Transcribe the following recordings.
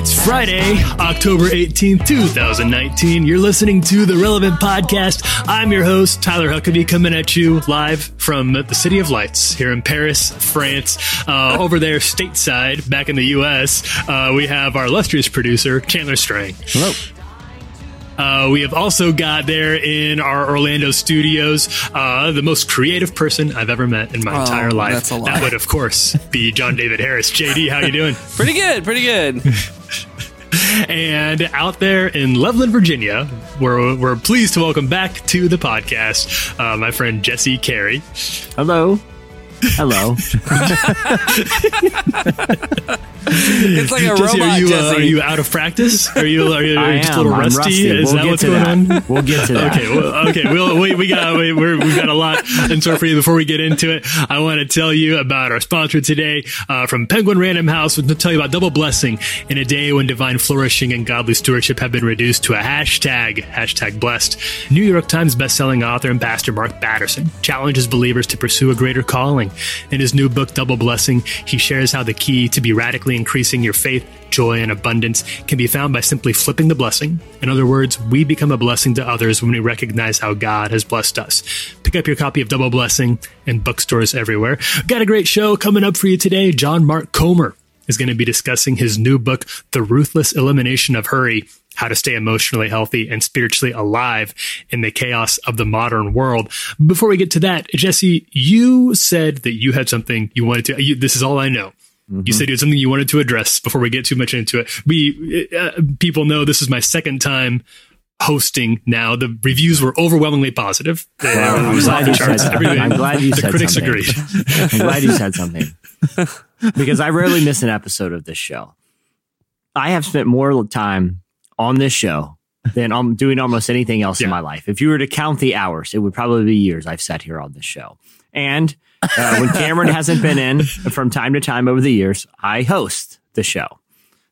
It's Friday, October 18th, 2019. You're listening to the Relevant Podcast. I'm your host, Tyler Huckabee, coming at you live from the City of Lights here in Paris, France. Uh, over there, stateside, back in the U.S., uh, we have our illustrious producer, Chandler Strang. Hello. Uh, we have also got there in our Orlando studios uh, the most creative person I've ever met in my Oh, entire life. that's a lie. That would, of course, be John David Harris. JD, how you doing? Pretty good, pretty good. And out there in Loveland, Virginia, we're, we're pleased to welcome back to the podcast uh, my friend Jesse Carey. Hello. Hello. It's like a Jesse, robot, are you, uh, are you out of practice? Are you, are you, are you just a little rusty? rusty. Is We'll that get what's to going that. on? We'll get to that. Okay, well, okay, we'll, we we got we, we're, we've got a lot in store for you. Before we get into it, I want to tell you about our sponsor today uh, from Penguin Random House. To tell you about double blessing in a day when divine flourishing and godly stewardship have been reduced to a hashtag hashtag blessed. New York Times bestselling author and pastor Mark Batterson challenges believers to pursue a greater calling. In his new book Double Blessing, he shares how the key to be radically increasing your faith joy, and abundance can be found by simply flipping the blessing. In other words, we become a blessing to others when we recognize how God has blessed us. Pick up your copy of Double Blessing in bookstores everywhere. Got a great show coming up for you today. John Mark Comer is going to be discussing his new book, The Ruthless Elimination of Hurry how to stay emotionally healthy and spiritually alive in the chaos of the modern world. Before we get to that, Jesse, you said that you had something you wanted to, you, this is all I know. You said you had something you wanted to address before we get too much into it. We uh, people know this is my second time hosting now. The reviews were overwhelmingly positive. It I'm glad you said something. I'm glad you the said critics something. agreed. I'm glad you said something. because I rarely miss an episode of this show. I have spent more time on this show than I'm doing almost anything else in my life. If you were to count the hours, it would probably be years I've sat here on this show. And uh, when Cameron hasn't been in from time to time over the years, I host the show.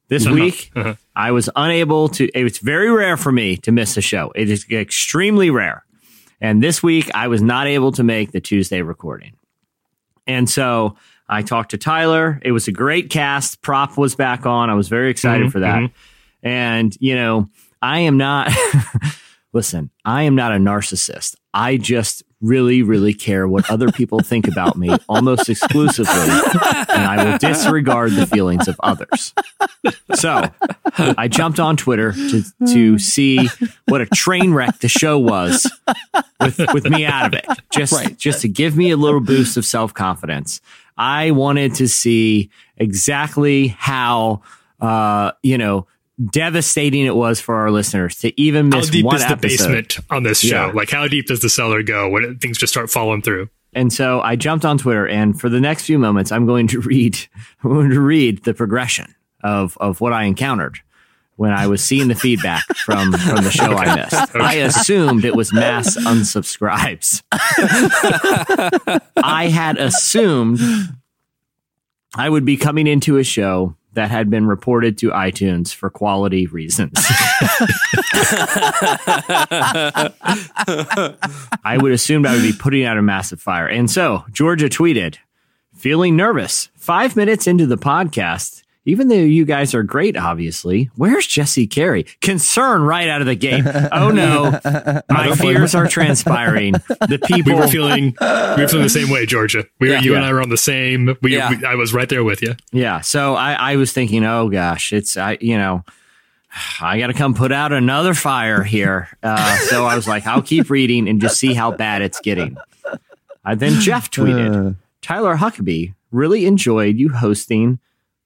This week, uh-huh. I was unable to. It's very rare for me to miss a show. It is extremely rare. And this week, I was not able to make the Tuesday recording. And so I talked to Tyler. It was a great cast. Prop was back on. I was very excited Mhm, for that. And, you know, I am not, listen, I am not a narcissist. I just really, really care what other people think about me almost exclusively. and I will disregard the feelings of others. So I jumped on Twitter to, to see what a train wreck the show was with, with me out of it. Just, just to give me a little boost of self confidence. I wanted to see exactly how, uh, you know, devastating it was for our listeners to even miss How deep one is the episode. basement on this show? Yeah. Like, how deep does the cellar go when it, things just start falling through? And so I jumped on Twitter, and for the next few moments, I'm going to read, I'm going to read the progression of of what I encountered when I was seeing the feedback from from the show I missed. I assumed it was mass unsubscribes. I had assumed I would be coming into a show that had been reported to iTunes for quality reasons. I would assume I would be putting out a massive fire. And so Georgia tweeted, feeling nervous. Five minutes into the podcast, even though you guys are great, obviously, where's Jesse Carey? Concern right out of the gate. Oh no, my fears are transpiring. The people We were feeling we were feeling the same way, Georgia. We were, you and I were on the same. We, Yeah. we I was right there with you. Yeah. So I, I was thinking, oh gosh, it's I you know, I got to come put out another fire here. Uh, so I was like, I'll keep reading and just see how bad it's getting. Uh, then Jeff tweeted, Tyler Huckabee really enjoyed you hosting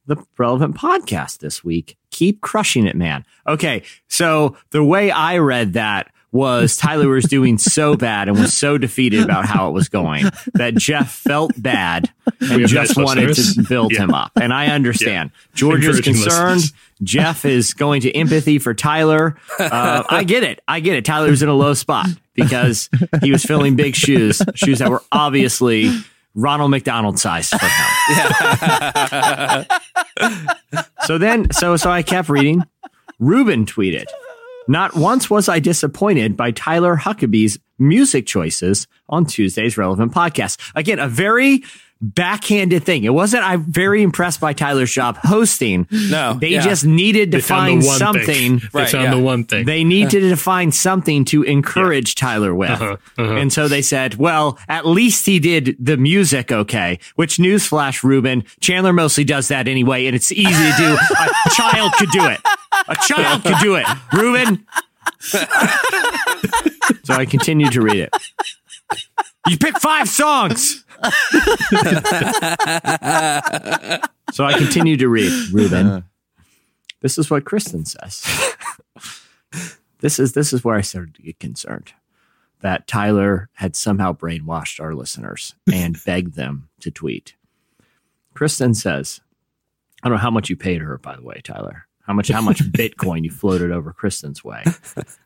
the relevant podcast this week. Keep crushing it, man. Okay. So the way I read that was Tyler was doing so bad and was so defeated about how it was going that Jeff felt bad and just nice wanted listeners. to build Yeah. him up. And I understand. George is concerned. listeners. Jeff is going to empathy for Tyler. Uh, I get it. I get it. Tyler was in a low spot because he was filling big shoes, shoes that were obviously Ronald McDonald size for him. so then, so so I kept reading. Ruben tweeted, "Not once was I disappointed by Tyler Huckabee's music choices on Tuesday's relevant podcast. Again, a very backhanded thing. It wasn't. I'm very impressed by Tyler's job hosting. No, they yeah. just needed to They found find the something." thing. They Right, found yeah. the one thing. They needed to find something to encourage Tyler with. Uh-huh, uh-huh. And so they said, well, at least he did the music okay, which newsflash, Ruben, Chandler mostly does that anyway. And it's easy to do. A child could do it. A child could do it. Ruben. so I continued to read it. You picked five songs. so I continue to read, Ruben. This is what Kristen says. this is this is where I started to get concerned that Tyler had somehow brainwashed our listeners and begged them to tweet. Kristen says, I don't know how much you paid her, by the way, Tyler. How much how much Bitcoin you floated over Kristen's way.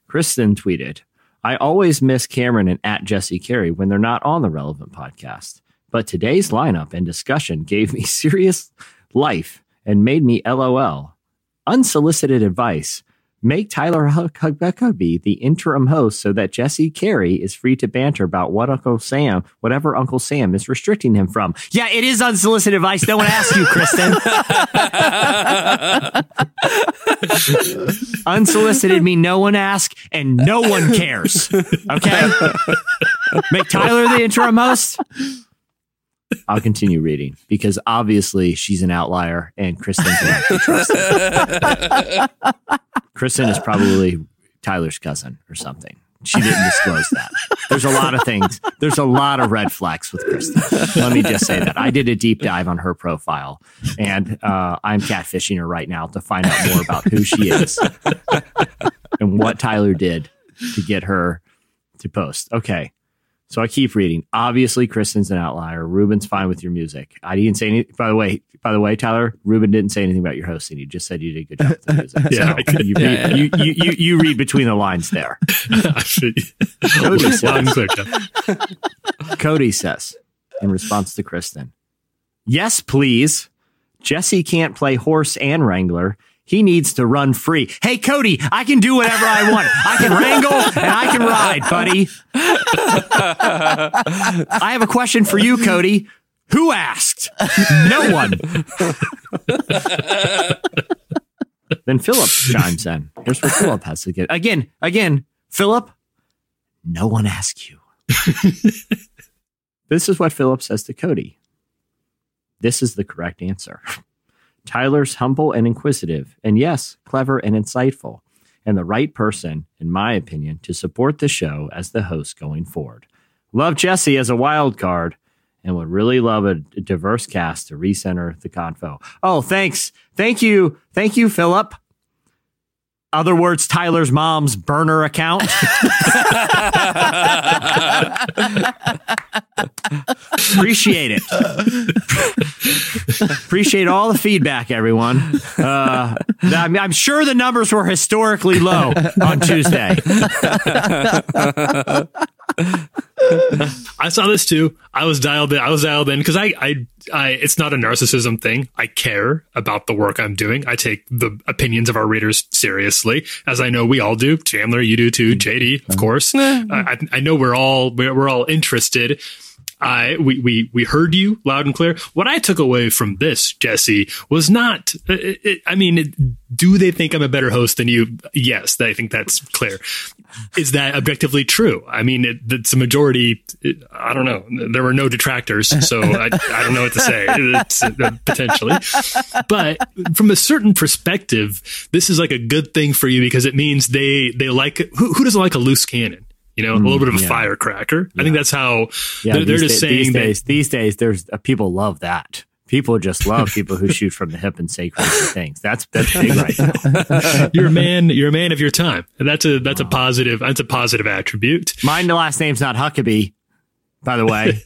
Kristen tweeted, I always miss Cameron and at Jesse Carey when they're not on the relevant podcast. But today's lineup and discussion gave me serious life and made me LOL. Unsolicited advice. Make Tyler Huckabee the interim host so that Jesse Carey is free to banter about what Uncle Sam, whatever Uncle Sam is restricting him from. Yeah, it is unsolicited advice. No one asked you, Kristen. unsolicited mean no one asked and no one cares. Okay? Make Tyler the interim host. I'll continue reading because obviously she's an outlier and Kristen's trust. Kristen is probably Tyler's cousin or something. She didn't disclose that. There's a lot of things. There's a lot of red flags with Kristen. Let me just say that. I did a deep dive on her profile and uh, I'm catfishing her right now to find out more about who she is and what Tyler did to get her to post. Okay. So I keep reading. Obviously, Kristen's an outlier. Ruben's fine with your music. I didn't say anything. By the way, by the way, Tyler, Ruben didn't say anything about your hosting. He just said you did a good job with the music. Yeah, so could- you, read, you, you, you, you read between the lines there. Cody Loud and clear, Jeff. Cody says in response to Kristen, Yes, please. Jesse can't play horse and wrangler. He needs to run free. Hey, Cody, I can do whatever I want. I can wrangle and I can ride, buddy. I have a question for you, Cody. Who asked? No one. then Philip chimes in. Here's what Philip has to get. Again, again, Philip, no one asked you. This is what Philip says to Cody. This is the correct answer. Tyler's humble and inquisitive, and yes, clever and insightful, and the right person, in my opinion, to support the show as the host going forward. Love Jesse as a wild card and would really love a, diverse cast to recenter the convo. Oh, thanks. Thank you. Thank you, Philip. Other words, Tyler's mom's burner account. Appreciate it. Appreciate all the feedback, everyone. Uh, I mean, I'm sure the numbers were historically low on Tuesday. I saw this too. I was dialed in. I was dialed in because I, I, I, it's not a narcissism thing. I care about the work I'm doing. I take the opinions of our readers seriously, as I know we all do. Chandler, you do too. JD, of mm-hmm. course. I, I, I know we're all, we're, we're all interested. I we, we we heard you loud and clear. What I took away from this, Jesse, was not. It, it, I mean, it, do they think I'm a better host than you? Yes, I think that's clear. Is that objectively true? I mean, it, it's a majority. It, I don't know. There were no detractors, so I, I don't know what to say. Uh, potentially, but from a certain perspective, this is like a good thing for you because it means they they like who, who doesn't like a loose cannon. You know, a little bit of a yeah. firecracker. I think that's how Yeah, they're, they're just da- saying these that days. These days, there's uh, people love that. People just love people who shoot from the hip and say crazy things. That's that's big right now. you're a man. You're a man of your time. And that's a that's a positive. That's a positive attribute. Mine, the last name's not Huckabee, by the way.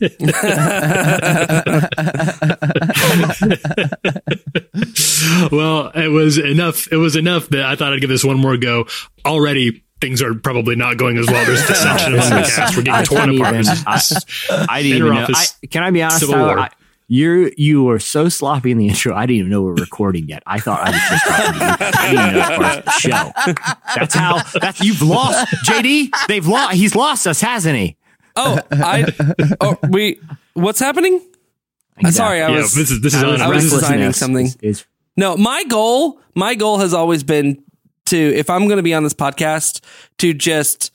Well, it was enough. It was enough that I thought I'd give this one more go. Already, things are probably not going as well. There's dissension among the cast. We're I getting torn apart. even- I, I didn't even know. I, can I be honest? civil war. I, you're you were so sloppy in the intro. I didn't even know we were recording yet. I thought I was just talking to you. I didn't even know it was part of the show. That's how. That's you've lost JD. They've lost. He's lost us, hasn't he? Oh, I. Oh, we. What's happening? I'm sorry, I yeah, was. this is this is I was- on. I was designing something. is- is- No, my goal, my goal has always been to, if I'm going to be on this podcast, to just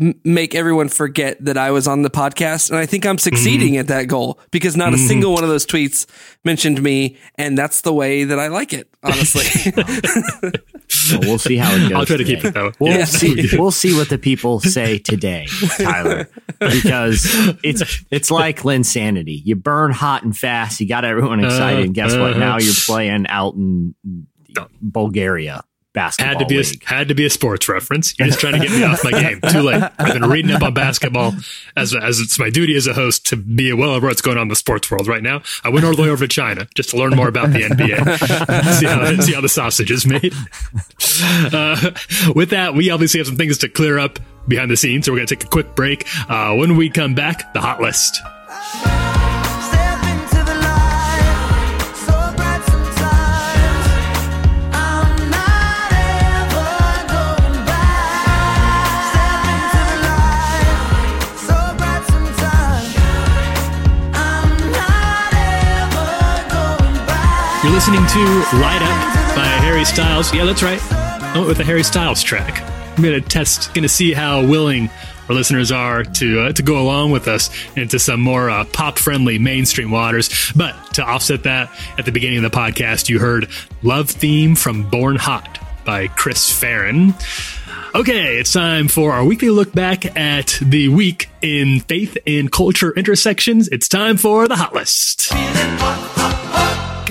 m- make everyone forget that I was on the podcast. And I think I'm succeeding Mm-hmm. at that goal because not a single one of those tweets mentioned me. And that's the way that I like it, honestly. well, we'll see how it goes. I'll try to keep it though. We'll Yeah. see. We'll see what the people say today, Tyler, because it's it's like Linsanity. You burn hot and fast. You got everyone excited. and guess what? uh-huh. Now you're playing out in Bulgaria basketball Had to be a, had to be a sports reference. You're just trying to get me off my game. Too late. I've been reading up on basketball as as it's my duty as a host to be well over what's going on in the sports world right now. I went all the way over to China just to learn more about the NBA. see how see how the sausage is made. Uh, with that, we obviously have some things to clear up behind the scenes, so we're going to take a quick break. Uh, when we come back, the hot list. You're listening to Light Up by Harry Styles. Yeah, that's right. I went with the Harry Styles track. I'm going to test, going to see how willing our listeners are to uh, to go along with us into some more uh, pop friendly mainstream waters. But to offset that, at the beginning of the podcast, you heard Love Theme from Born Hot by Chris Farren. Okay, it's time for our weekly look back at the week in faith and culture intersections. It's time for the hot list.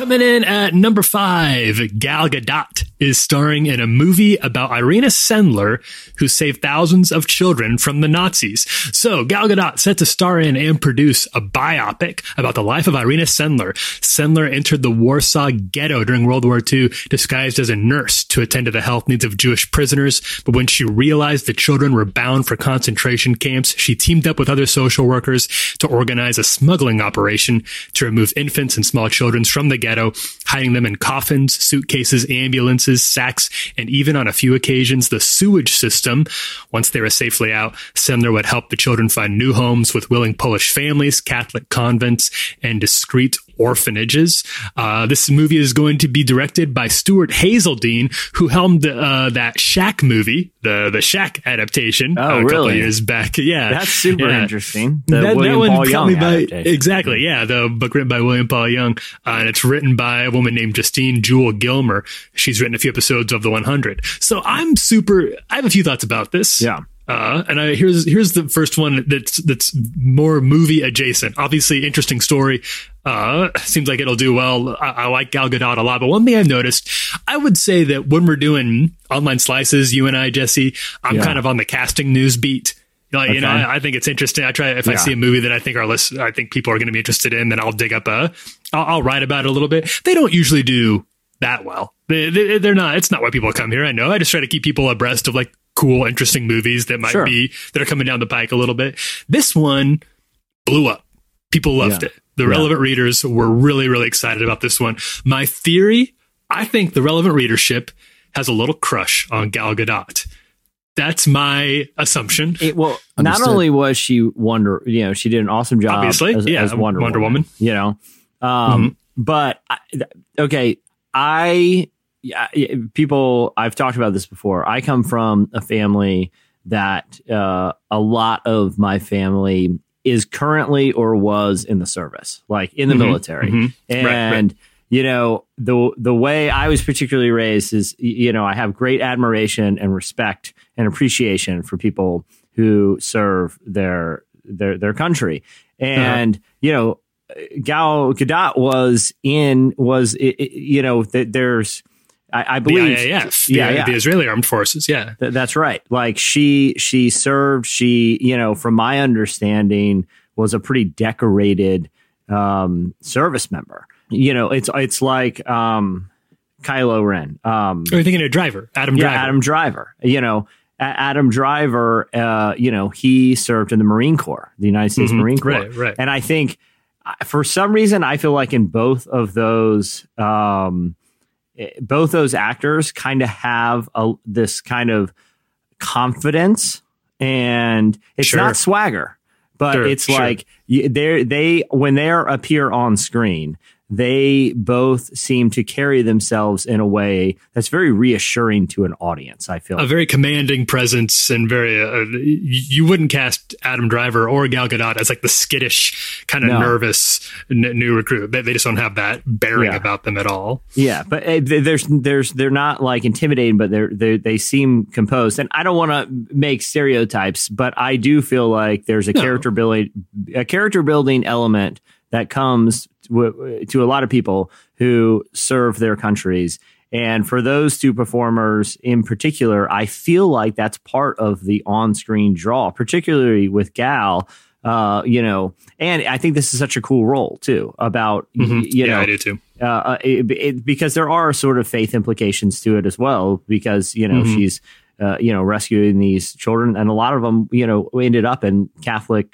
Coming in at number five, Gal Gadot is starring in a movie about Irena Sendler, who saved thousands of children from the Nazis. So Gal Gadot set to star in and produce a biopic about the life of Irena Sendler. Sendler entered the Warsaw Ghetto during World War II, disguised as a nurse to attend to the health needs of Jewish prisoners. But when she realized the children were bound for concentration camps, she teamed up with other social workers to organize a smuggling operation to remove infants and small children from the ghetto, hiding them in coffins, suitcases, ambulances, sacks, and even on a few occasions, the sewage system. Once they were safely out, Sendler would help the children find new homes with willing Polish families, Catholic convents, and discreet orphanages. Uh, this movie is going to be directed by Stuart Hazeldine, who helmed uh, that Shack movie, the the Shack adaptation, Oh, uh, a couple really? years back. Yeah, That's super Yeah. interesting. The That, that William one Paul Young me by adaptation. exactly. Yeah, the book written by William Paul Young, uh, and it's written by a woman named Justine Juel Gillmer. She's written a few episodes of The 100. So I'm super. I have a few thoughts about this. Yeah. Uh, and I, here's here's the first one that's that's more movie adjacent. Obviously, interesting story. Uh, seems like it'll do well. I, I like Gal Gadot a lot, but one thing I've noticed, I would say that when we're doing online slices, you and I, Jesse, I'm Yeah. kind of on the casting news beat. Like, you know, I, I think it's interesting. I try if I see a movie that I think our list, I think people are going to be interested in, then I'll dig up a, I'll, I'll write about it a little bit. They don't usually do that well. They, they, they're not. It's not why people come here. I know. I just try to keep people abreast of like cool, interesting movies that might Sure. be that are coming down the pike a little bit. This one blew up. People loved Yeah. it. The Yeah. relevant readers were really, really excited about this one. My theory, I think the relevant readership has a little crush on Gal Gadot. That's my assumption. It, well, not only was she Wonder, you know, she did an awesome job. Obviously, as, yeah, as Wonder, Wonder Woman, Woman. You know, um, Mhm. but I, okay, I yeah, people I've talked about this before. I come from a family that uh, a lot of my family is currently or was in the service, like in the Mhm, military, mhm. Right, right. and you know the the way I was particularly raised is you know I have great admiration and respect and appreciation for people who serve their their their country, Uh-huh. and you know Gal Gadot was in was i- i- you know that there's I, I The believe IAF, the, yeah, yeah. the Israeli Armed Forces. Yeah. Th- that's right. Like she she served. She you know from my understanding was a pretty decorated um, service member. You know, it's it's like um, Kylo Ren. Um, Or you're thinking of Driver, Adam yeah, Driver. Adam Driver. You know, Adam Driver, uh, you know, he served in the Marine Corps, the United States Marine Corps, Right, right. and I think uh, for some reason I feel like in both of those, um, both those actors kind of have a, this kind of confidence, and it's Sure. not swagger, but Sure, it's sure. like they they when they appear on screen they both seem to carry themselves in a way that's very reassuring to an audience i feel a very commanding presence and very uh, you wouldn't cast Adam Driver or Gal Gadot as like the skittish kind of No. nervous n- new recruit. They, they just don't have that bearing Yeah. about them at all. yeah but uh, there's there's they're not like intimidating but they're, they they seem composed and i don't want to make stereotypes but i do feel like there's a No. character building a character building element that comes to a lot of people who serve their countries and for those two performers in particular i feel like that's part of the on-screen draw particularly with gal uh, you know, and I think this is such a cool role too. About y- you yeah, know, I do too. uh, uh, it, it, because there are sort of faith implications to it as well. Because you know Mhm. she's uh, you know rescuing these children, and a lot of them you know ended up in Catholic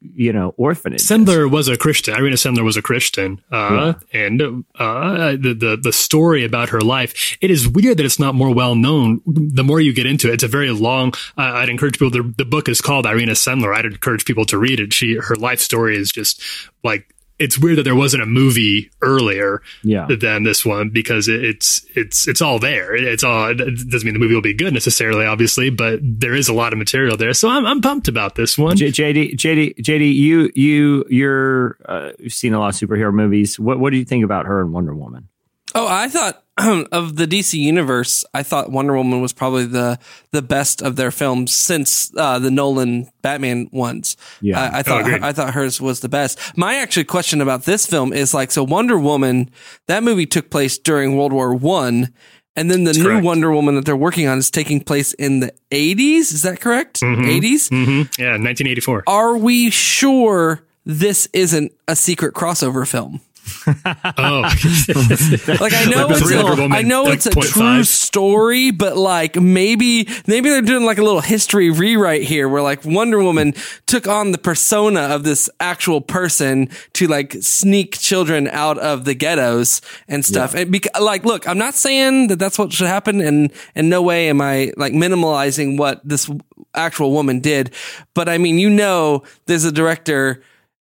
you know orphanage. Sendler was a Christian. Irena Sendler was a Christian, uh, and uh, the, the the story about her life. It is weird that it's not more well known. The more you get into it, it's a very long. Uh, I'd encourage people. The, the book is called Irena Sendler. I'd encourage people to read it. She her life story is just like it's weird that there wasn't a movie earlier Yeah. than this one because it, it's it's it's all there. It- It's all. It doesn't mean the movie will be good necessarily, obviously, but there is a lot of material there. So I'm I'm pumped about this one. J- JD, JD, JD, you, you, you're, uh, you've seen a lot of superhero movies. What, what do you think about her and Wonder Woman? Oh, I thought of the DC universe. I thought Wonder Woman was probably the the best of their films since uh, the Nolan Batman ones. Yeah. I, I thought agreed. I thought hers was the best. My actual question about this film is like, so Wonder Woman, that movie took place during World War One. And then the new correct. Wonder Woman that they're working on is taking place in the 80s. Is that correct? 80s? hmm Yeah, 1984. Are we sure this isn't a secret crossover film? Oh, Like I know Like it's a, I know it's a 0.5. true story, but like maybe maybe they're doing like a little history rewrite here, where like Wonder Woman took on the persona of this actual person to like sneak children out of the ghettos and stuff. And bec- like, look, I'm not saying that that's what should happen, and in no way am I like minimalizing what this actual woman did, but I mean, you know, there's a director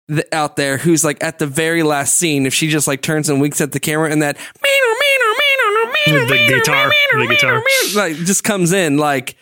th- out there who's like at the very last scene if she just like turns and winks at the camera and that meaner meaner meaner meaner meaner The guitar, the guitar. like just comes in like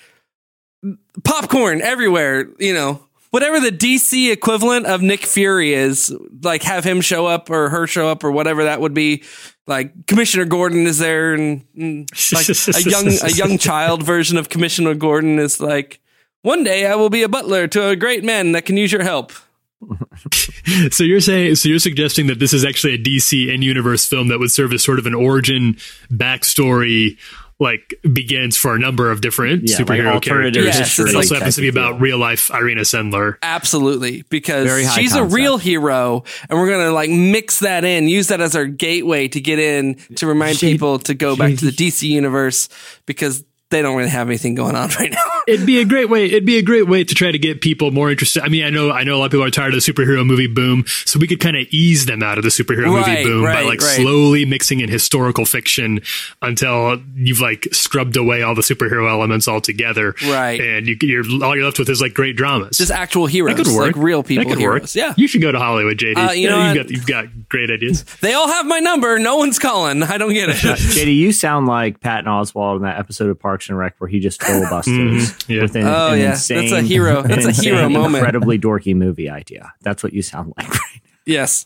popcorn everywhere you know. Whatever the dc equivalent of nick fury is like have him show up or her show up or whatever that would be like commissioner gordon is there and, and like a young a young child version of commissioner gordon is like one day i will be a butler to a great man that can use your help so you're saying, so you're suggesting that this is actually a DC in universe film that would serve as sort of an origin backstory, like begins for a number of different Yeah, superhero alternative characters. history it also happens to be about real life Irena Sendler. Absolutely, because she's concept. a real hero, and we're gonna like mix that in, use that as our gateway to get in to remind Shade- people to go back to the DC universe because they don't really have anything going on right now. It'd be a great way. It'd be a great way to try to get people more interested. I mean, I know, I know a lot of people are tired of the superhero movie boom, so we could kind of ease them out of the superhero movie Right, boom by like right. slowly mixing in historical fiction until you've like scrubbed away all the superhero elements altogether. Right. and you, you're all you're left with is like great dramas. Just actual heroes, that could work. like real people That could heroes. work. Yeah, you should go to Hollywood, JD. Uh, you know you've got you've got great ideas. they all have my number. No one's calling. I don't get it. JD, you sound like Patton Oswalt in that episode of Parks and Rec where he just filibusters Mhm, yeah. with an, Oh, an yeah. insane, That's a hero- an that's a hero insane, moment. incredibly dorky movie idea. That's what you sound like. Yes.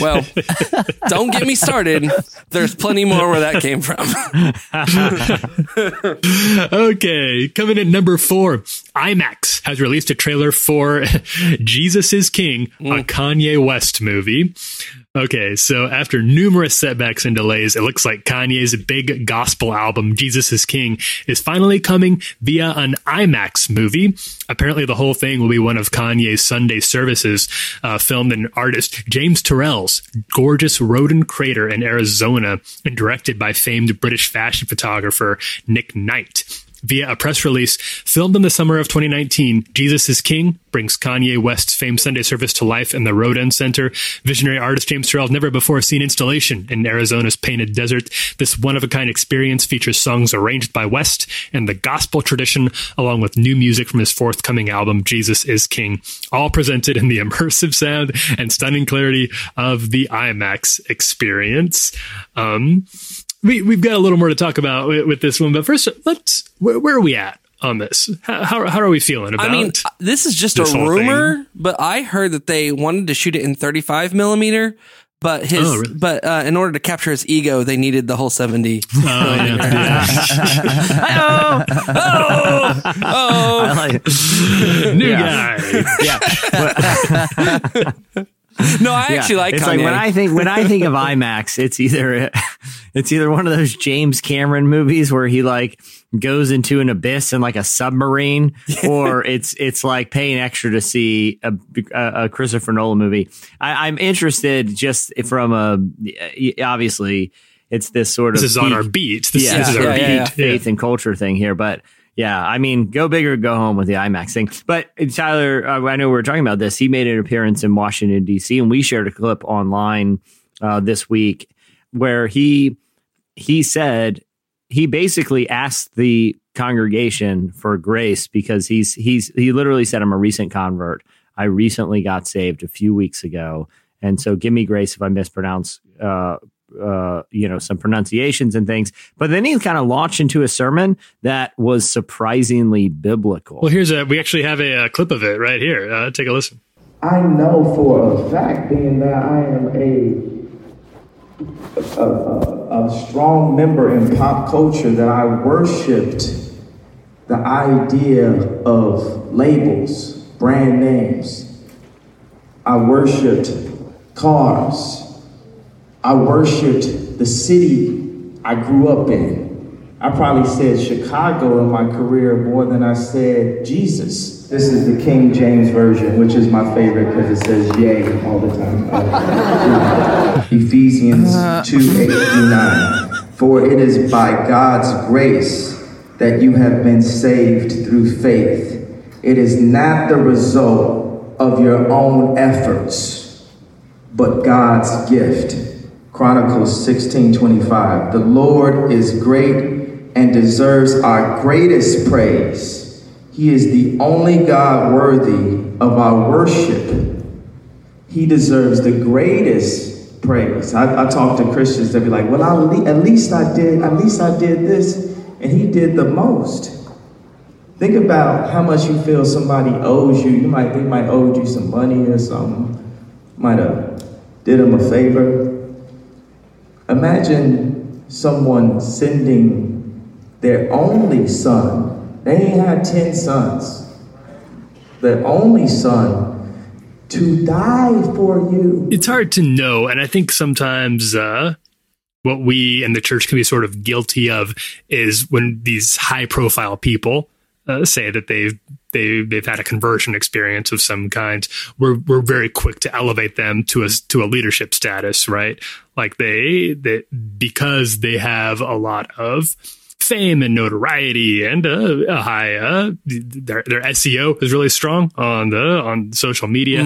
Well, don't get me started. There's plenty more where that came from. okay, coming in number four, IMAX has released a trailer for Jesus is King, a Kanye West movie. Okay, so after numerous setbacks and delays, it looks like Kanye's big gospel album, Jesus is King, is finally coming via an IMAX movie. Apparently, the whole thing will be one of Kanye's Sunday services, uh, filmed in artist James Turrell's gorgeous Roden crater in Arizona and directed by famed British fashion photographer Nick Knight. Via a press release filmed in the summer of 2019, Jesus is King brings Kanye West's famed Sunday service to life in the Roden Crater. Visionary artist James Turrell's never before seen installation in Arizona's painted desert. This one of a kind experience features songs arranged by West and the gospel tradition, along with new music from his forthcoming album, Jesus is King, all presented in the immersive sound and stunning clarity of the IMAX experience. Um, we, we've got a little more to talk about with, with this one, but first, let's where, where are we at on this? How, how, how are we feeling about? I mean, uh, this is just a this whole rumor, but I heard that they wanted to shoot it in 35 millimeter. But his, Oh, really? but uh, in order to capture his ego, they needed the whole 70. Oh, yeah, yeah. Oh, I like, new Yeah. guy. yeah. no, I actually like it's Kanye. like when I think when I think of IMAX, it's either it's either one of those James Cameron movies where he like goes into an abyss in like a submarine, or it's it's like paying extra to see a, a, a Christopher Nolan movie. I, I'm interested just from a obviously it's this sort of This is on our beat. This, yeah, this is our yeah, beat. yeah, yeah. faith and culture thing here, but yeah, I mean, go big or go home with the IMAX thing. But Tyler, uh, I know we were talking about this. He made an appearance in Washington D.C. and we shared a clip online uh, this week where he he said he basically asked the congregation for grace because he's he's he literally said I'm a recent convert. I recently got saved a few weeks ago, and so give me grace if I mispronounce uh, uh, you know some pronunciations and things. But then he kind of launched into a sermon that was surprisingly biblical. Well, here's a. We actually have a, uh clip of it right here. Uh, take a listen. I know for a fact, being that I am a, a, a, a strong member in pop culture, that I worshipped the idea of labels, brand names. I worshipped cars. I worshipped the city I grew up in. I probably said Chicago in my career more than I said Jesus. This is the King James Version, which is my favorite because it says yay all the time. Uh, Ephesians 2 8 through 9. For it is by God's grace that you have been saved through faith. It is not the result of your own efforts but God's gift. Chronicles 16:25. The Lord is great and deserves our greatest praise. He is the only God worthy of our worship. He deserves the greatest praise. I, I talk to Christians, they'll be like, well, I'll at least I did, at least I did this, and he did the most. Think about how much you feel somebody owes you. You might they might owe you some money or something. Might have did them a favor. Imagine someone sending their only son. They ain't had ten sons. Their only son to die for you. It's hard to know, and I think sometimes uh, what we and the church can be sort of guilty of is when these high-profile people uh, say that they've they they've had a conversion experience of some kind. We're we're very quick to elevate them to a to a leadership status, right? Like they that because they have a lot of fame and notoriety and uh, a high uh, their their SEO is really strong on the on social media.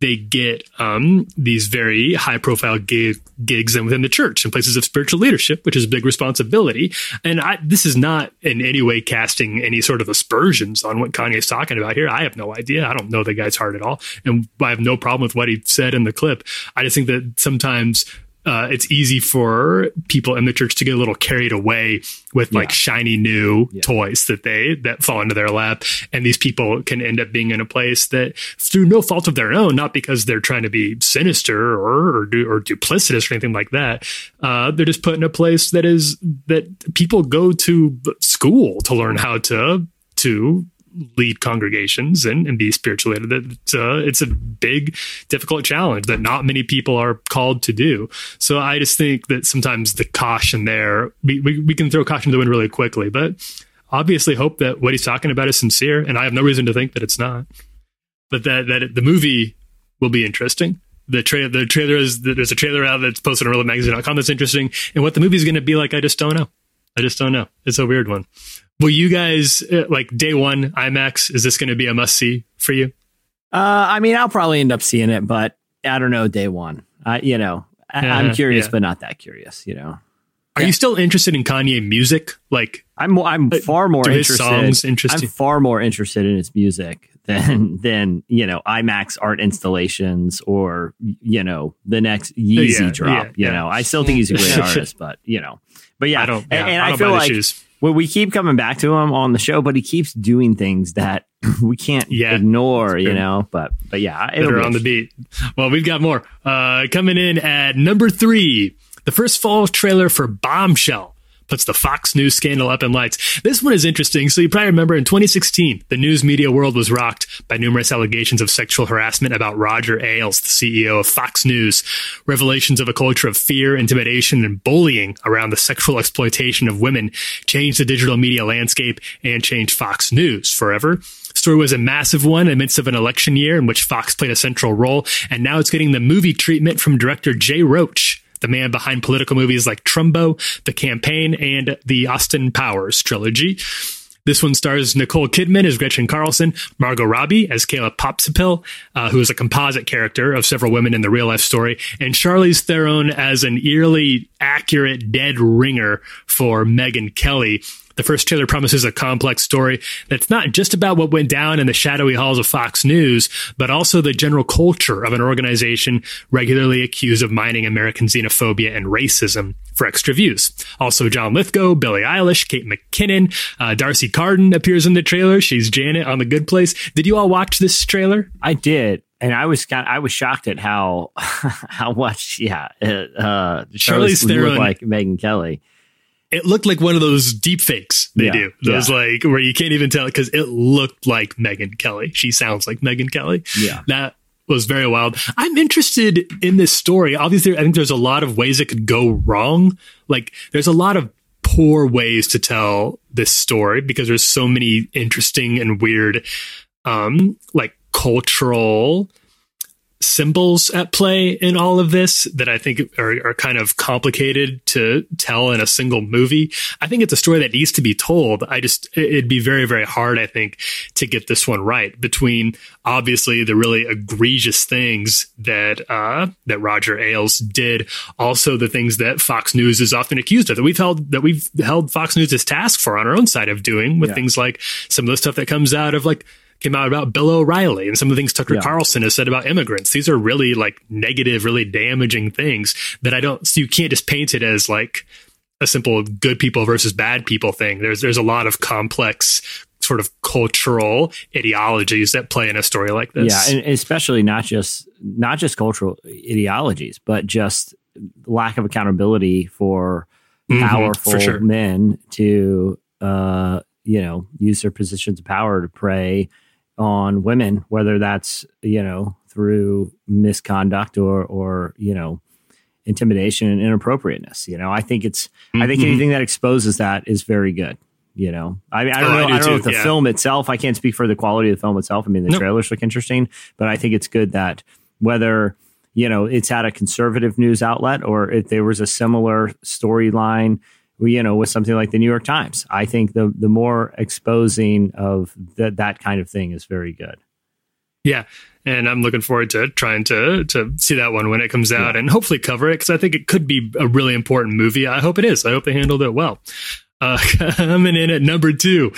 They get um, these very high profile gig, gigs and within the church and places of spiritual leadership, which is a big responsibility. And I, this is not in any way casting any sort of aspersions on what Kanye's talking about here. I have no idea. I don't know the guy's heart at all, and I have no problem with what he said in the clip. I just think that sometimes uh, it's easy for people in the church to get a little carried away with like shiny new toys that they that fall into their lap. And these people can end up being in a place that through no fault of their own not because they're trying to be sinister or or, do, or duplicitous or anything like that uh, they're just put in a place that is that people go to school to learn how to to lead congregations and, and be spiritual. That it's, uh, it's a big, difficult challenge that not many people are called to do. So I just think that sometimes the caution there, we, we, we can throw caution to the wind really quickly, but obviously hope that what he's talking about is sincere. And I have no reason to think that it's not. But that, that the movie will be interesting. The trailer, the trailer is, there's a trailer out that's posted on relevantmagazine.com that's interesting. And what the movie's going to be like, I just don't know. I just don't know. It's a weird one. Will you guys uh, like day one IMAX? Is this going to be a must see for you? Uh, I mean, I'll probably end up seeing it, but I don't know day one. I, you know, I, I'm Uh, curious, yeah. but not that curious. You know, Are you still interested in Kanye music? Like, I'm I'm Uh, far more interested. songs interest I'm far more interested in his music than than you know IMAX art installations or you know the next Yeezy Yeah, drop. yeah, you yeah. know, I still think he's a great artist, but you know, but yeah, I don't. and, yeah, and I I, don't feel buy the like shoes. Well, we keep coming back to him on the show, but he keeps doing things that we can't Yeah, ignore. You know, but but yeah, that it'll are be on the beat. Well, we've got more. Uh, coming in at number three, the first fall trailer for Bombshell puts the Fox News scandal up in lights. This one is interesting. So you probably remember in 2016, the news media world was rocked by numerous allegations of sexual harassment about Roger Ailes, the CEO of Fox News. Revelations of a culture of fear, intimidation, and bullying around the sexual exploitation of women changed the digital media landscape and changed Fox News forever story was a massive one in the midst of an election year in which Fox played a central role, and now it's getting the movie treatment from director Jay Roach, the man behind political movies like Trumbo, The Campaign, and the Austin Powers trilogy. This one stars Nicole Kidman as Gretchen Carlson, Margot Robbie as Kayla Pospisil, uh, who is a composite character of several women in the real life story, and Charlize Theron as an eerily accurate dead ringer for Megyn Kelly. The first trailer promises a complex story that's not just about what went down in the shadowy halls of Fox News, but also the general culture of an organization regularly accused of mining American xenophobia and racism for extra views. Also, John Lithgow, Billie Eilish, Kate McKinnon, uh, D'Arcy Carden appears in the trailer. She's Janet on The Good Place. Did you all watch this trailer? I did, and I was kind I was shocked at how how much yeah uh, Charlize Charlize Theron- like Megyn Kelly. It looked like one of those deep fakes they Yeah, do. Those yeah. like where you can't even tell because it looked like Megyn Kelly. She sounds like Megyn Kelly. Yeah. That was very wild. I'm interested in this story. Obviously, I think there's a lot of ways it could go wrong. Like there's a lot of poor ways to tell this story because there's so many interesting and weird um like cultural symbols at play in all of this that I think are, are kind of complicated to tell in a single movie. I think it's a story that needs to be told. I just, it'd be very, very hard, I think, to get this one right between obviously the really egregious things that, uh, that Roger Ailes did. Also the things that Fox News is often accused of that we've held, that we've held Fox News' task for on our own side of doing with things like some of the stuff that comes out of like, came out about Bill O'Reilly and some of the things Tucker Yeah. Carlson has said about immigrants. These are really like negative, really damaging things that I don't, so you can't just paint it as like a simple good people versus bad people thing. There's, there's a lot of complex sort of cultural ideologies that play in a story like this. Yeah, and especially not just not just cultural ideologies, but just lack of accountability for Mhm, powerful for sure. men to uh, you know use their positions of power to prey on women, whether that's you know through misconduct or or you know intimidation and inappropriateness. You know, I think it's I think Mhm. anything that exposes that is very good. You know, I mean, I don't Oh, I know. do I, don't know if the yeah. film itself. I can't speak for the quality of the film itself. I mean, the Nope. trailers look interesting, but I think it's good that whether you know it's at a conservative news outlet or if there was a similar storyline, you know, with something like the New York Times, I think the the more exposing of that that kind of thing is very good. Yeah. And I'm looking forward to trying to to see that one when it comes out and hopefully cover it because I think it could be a really important movie. I hope it is. I hope they handled it well. Uh, coming in at number two,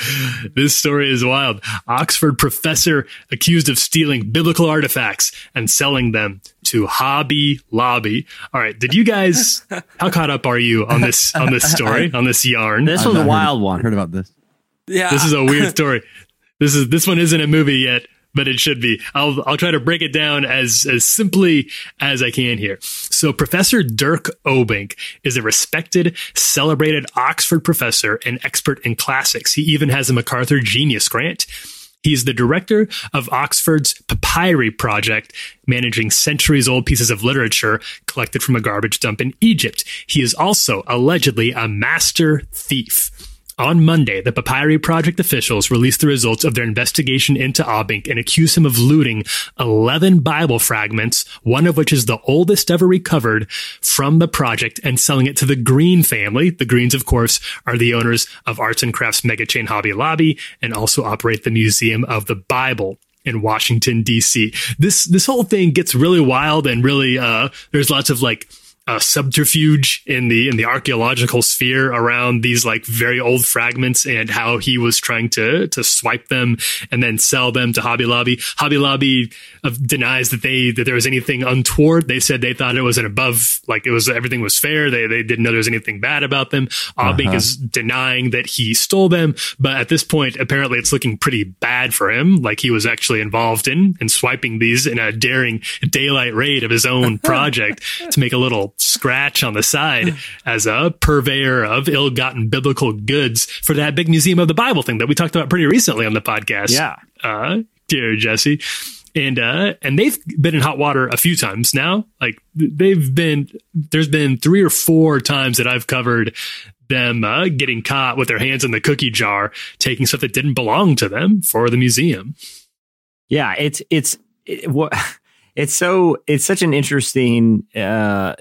this story is wild. Oxford professor accused of stealing biblical artifacts and selling them to Hobby Lobby. All right, did you guys? How caught up are you on this on this story on this yarn? This was a not heard- wild one. Heard about this? Yeah. This is a weird story. This is this one isn't a movie yet, but it should be. I'll I'll try to break it down as as simply as I can here. So Professor Dirk Obbink is a respected, celebrated Oxford professor and expert in classics. He even has a MacArthur Genius Grant. He's the director of Oxford's Papyri Project, managing centuries old pieces of literature collected from a garbage dump in Egypt. He is also allegedly a master thief. On Monday, the Papyri Project officials released the results of their investigation into Obbink and accused him of looting 11 Bible fragments, one of which is the oldest ever recovered from the project and selling it to the Green family. The Greens, of course, are the owners of arts and crafts mega chain Hobby Lobby and also operate the Museum of the Bible in Washington DC. This this whole thing gets really wild and really uh there's lots of like uh, subterfuge in the in the archaeological sphere around these like very old fragments and how he was trying to to swipe them and then sell them to Hobby Lobby. Hobby Lobby uh, denies that they that there was anything untoward. They said they thought it was an above like it was everything was fair. They they didn't know there was anything bad about them. Obbink is denying that he stole them, but at this point apparently it's looking pretty bad for him. Like he was actually involved in in swiping these in a daring daylight raid of his own project to make a little scratch on the side as a purveyor of ill-gotten biblical goods for that big museum of the Bible thing that we talked about pretty recently on the podcast. Yeah. Uh, dear Jesse. And, uh, and they've been in hot water a few times now. Like they've been, there's been three or four times that I've covered them, uh, getting caught with their hands in the cookie jar, taking stuff that didn't belong to them for the museum. Yeah, it's it's it, what it's so it's such an interesting uh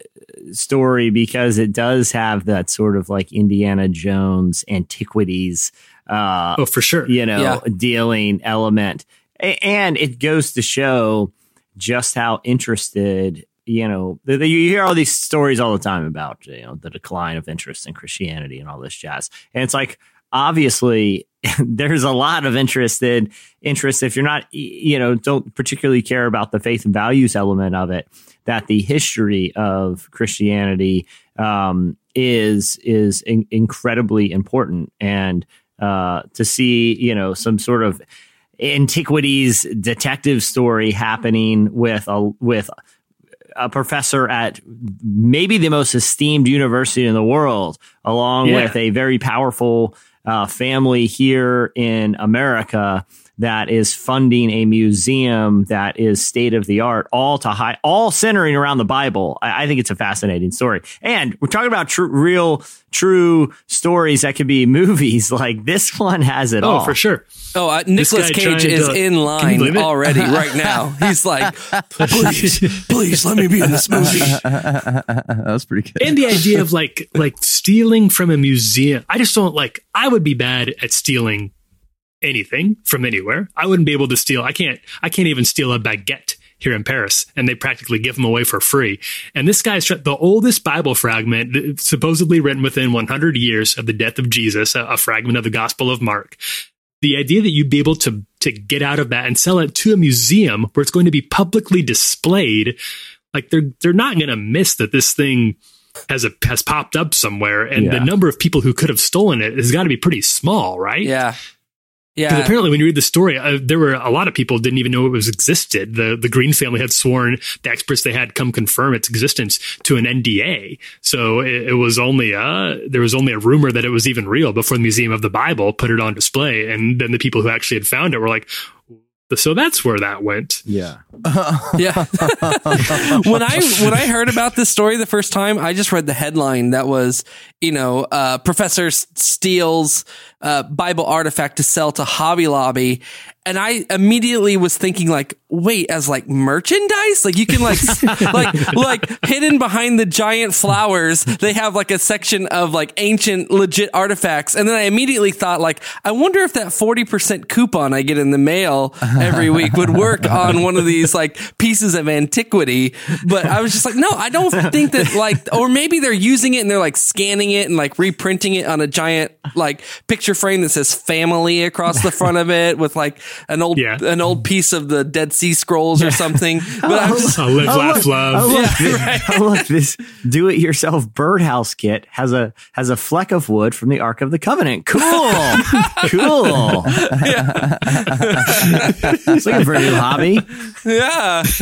story because it does have that sort of like Indiana Jones antiquities uh Oh, for sure. you know Yeah. dealing element A- and it goes to show just how interested you know th- th- you hear all these stories all the time about you know the decline of interest in christianity and all this jazz and it's like obviously there's a lot of interested interest if you're not you know don't particularly care about the faith and values element of it that the history of christianity um, is is in- incredibly important and uh, to see you know some sort of antiquities detective story happening with a with a professor at maybe the most esteemed university in the world, along Yeah. with a very powerful uh, family here in America that is funding a museum that is state of the art, all to high, all centering around the Bible. I, I think it's a fascinating story, and we're talking about true, real, true stories that could be movies. Like this one has it Oh, all for sure. Oh, uh, This Nicolas guy Cage is to- in line already right now. He's like, please, please let me be in this movie. that was pretty good. and the idea of like like stealing from a museum i just don't like i would be bad at stealing anything from anywhere. I wouldn't be able to steal i can't i can't even steal a baguette here in paris and they practically give them away for free. And this guy's the oldest bible fragment supposedly written within 100 years of the death of jesus a, a fragment of the gospel of mark. The idea that you'd be able to to get out of that and sell it to a museum where it's going to be publicly displayed like they're they're not going to miss that this thing has a has popped up somewhere and the number of people who could have stolen it has got to be pretty small right? Yeah. Yeah. apparently when you read the story uh, there were a lot of people didn't even know it was existed. The the green family had sworn the experts they had come confirm its existence to an nda so it, it was only a, there was only a rumor that it was even real before the museum of the bible put it on display. And then the people who actually had found it were like so that's where that went Yeah. Yeah. when I when I heard about this story the first time, I just read the headline that was, you know, uh, Professor S- steals uh, Bible artifact to sell to Hobby Lobby, and I immediately was thinking like, wait, as like merchandise, like you can like like like hidden behind the giant flowers, they have like a section of like ancient legit artifacts, and then I immediately thought like, I wonder if that forty percent coupon I get in the mail every week would work on one of these like pieces of antiquity. But I was just like, no, I don't think that like, or maybe they're using it and they're like scanning it and like reprinting it on a giant like picture frame that says family across the front of it with like an old Yeah. an old piece of the Dead Sea Scrolls or something. But I was oh, just, I'll live laugh oh, look, oh, love Oh, look, Yeah, this, right. oh, look, this do-it-yourself birdhouse kit has a has a fleck of wood from the Ark of the Covenant. Cool, cool. It's looking for a new hobby. yeah.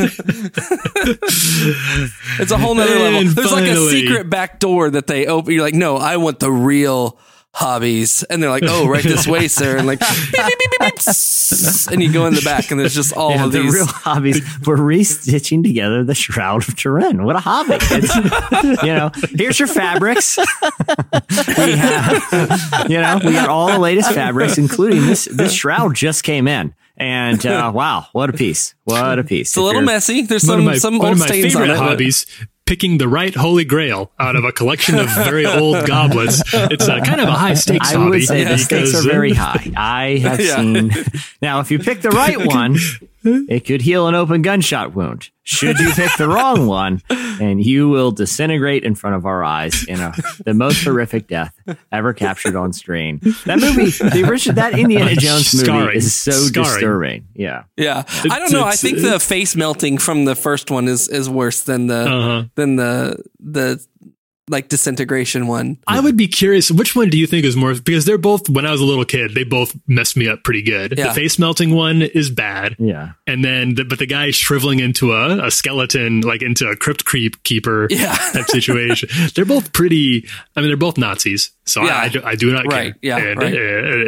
it's a whole nother level. And There's like a secret back door that they open. You're like, no, I want the real hobbies, and they're like, "Oh, right this way, sir," and like, beep, beep, beep, beep, beep, and you go in the back, and there's just all Yeah, of the these. real hobbies. We're restitching together the Shroud of Turin. What a hobby! It's, you know, here's your fabrics. we have, you know, we got all the latest fabrics, including this. This shroud just came in, and uh, wow, what a piece! What a piece! it's a little messy. There's some my, some one old of my stains on favorite it. but- hobbies. Picking the right holy grail out of a collection of very old goblets. It's a kind of a high stakes I hobby. would say the stakes are uh, very high. I have Yeah. seen. Now, if you pick the right one, it could heal an open gunshot wound. Should you pick the wrong one, and you will disintegrate in front of our eyes in a the most horrific death ever captured on screen. That movie, the original, that Indiana Jones movie Scarring. is so Scarring. disturbing. Yeah. Yeah, I don't know. I think the face melting from the first one is is worse than the Uh-huh. than the the like disintegration one. I would be curious, which one do you think is more? Because they're both, when I was a little kid, they both messed me up pretty good. Yeah. The face melting one is bad. Yeah. And then, the, but the guy shriveling into a, a skeleton, like into a crypt creep keeper Yeah. type situation, they're both pretty, I mean, they're both Nazis. So Yeah. I, I, do, I do not Right. care. Yeah, And, right. uh,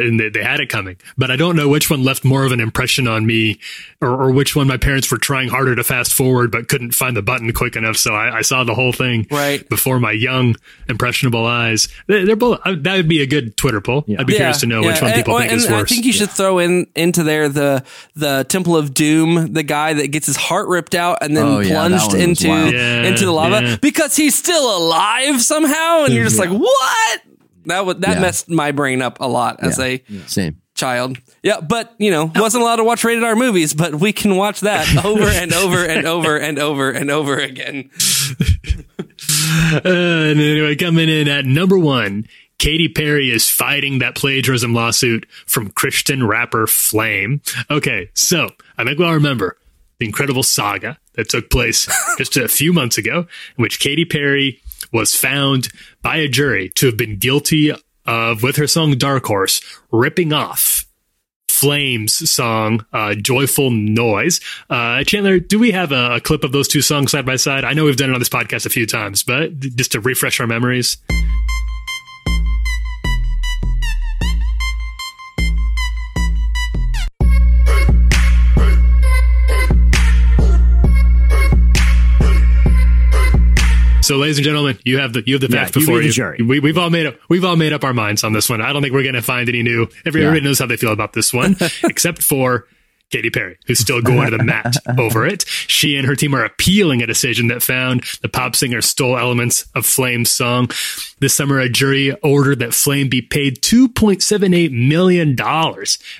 and they, they had it coming. But I don't know which one left more of an impression on me or, or which one my parents were trying harder to fast forward but couldn't find the button quick enough. So I, I saw the whole thing Right. before my young, impressionable eyes. They- They're both, that would be a good Twitter poll. I'd be curious to know which one people well, think and is worse. I think you should throw in into there the the Temple of Doom, the guy that gets his heart ripped out and then Oh, plunged one into. Yeah, into the lava yeah. because he's still alive somehow, and you're just like, what? That would that Yeah. messed my brain up a lot as Yeah. a Same. child. Yeah, but you know, wasn't allowed to watch rated R movies, but we can watch that over and over and over and over and over again. Uh, and anyway, coming in at number one, Katy Perry is fighting that plagiarism lawsuit from Christian rapper Flame. Okay, so I think we all remember the incredible saga that took place just a few months ago, in which Katy Perry was found by a jury to have been guilty of, with her song Dark Horse, ripping off Flames song, uh, Joyful Noise. Uh, Chandler, do we have a, a clip of those two songs side by side? I know we've done it on this podcast a few times, but just to refresh our memories. So, ladies and gentlemen, you have the you have the Yeah, facts you before you. jury. We, we've all made up we've all made up our minds on this one. I don't think we're going to find any new. Every, Everybody knows how they feel about this one, except for Katy Perry, who's still going to the mat over it. She and her team are appealing a decision that found the pop singer stole elements of Flame's song. This summer, a jury ordered that Flame be paid $2.78 million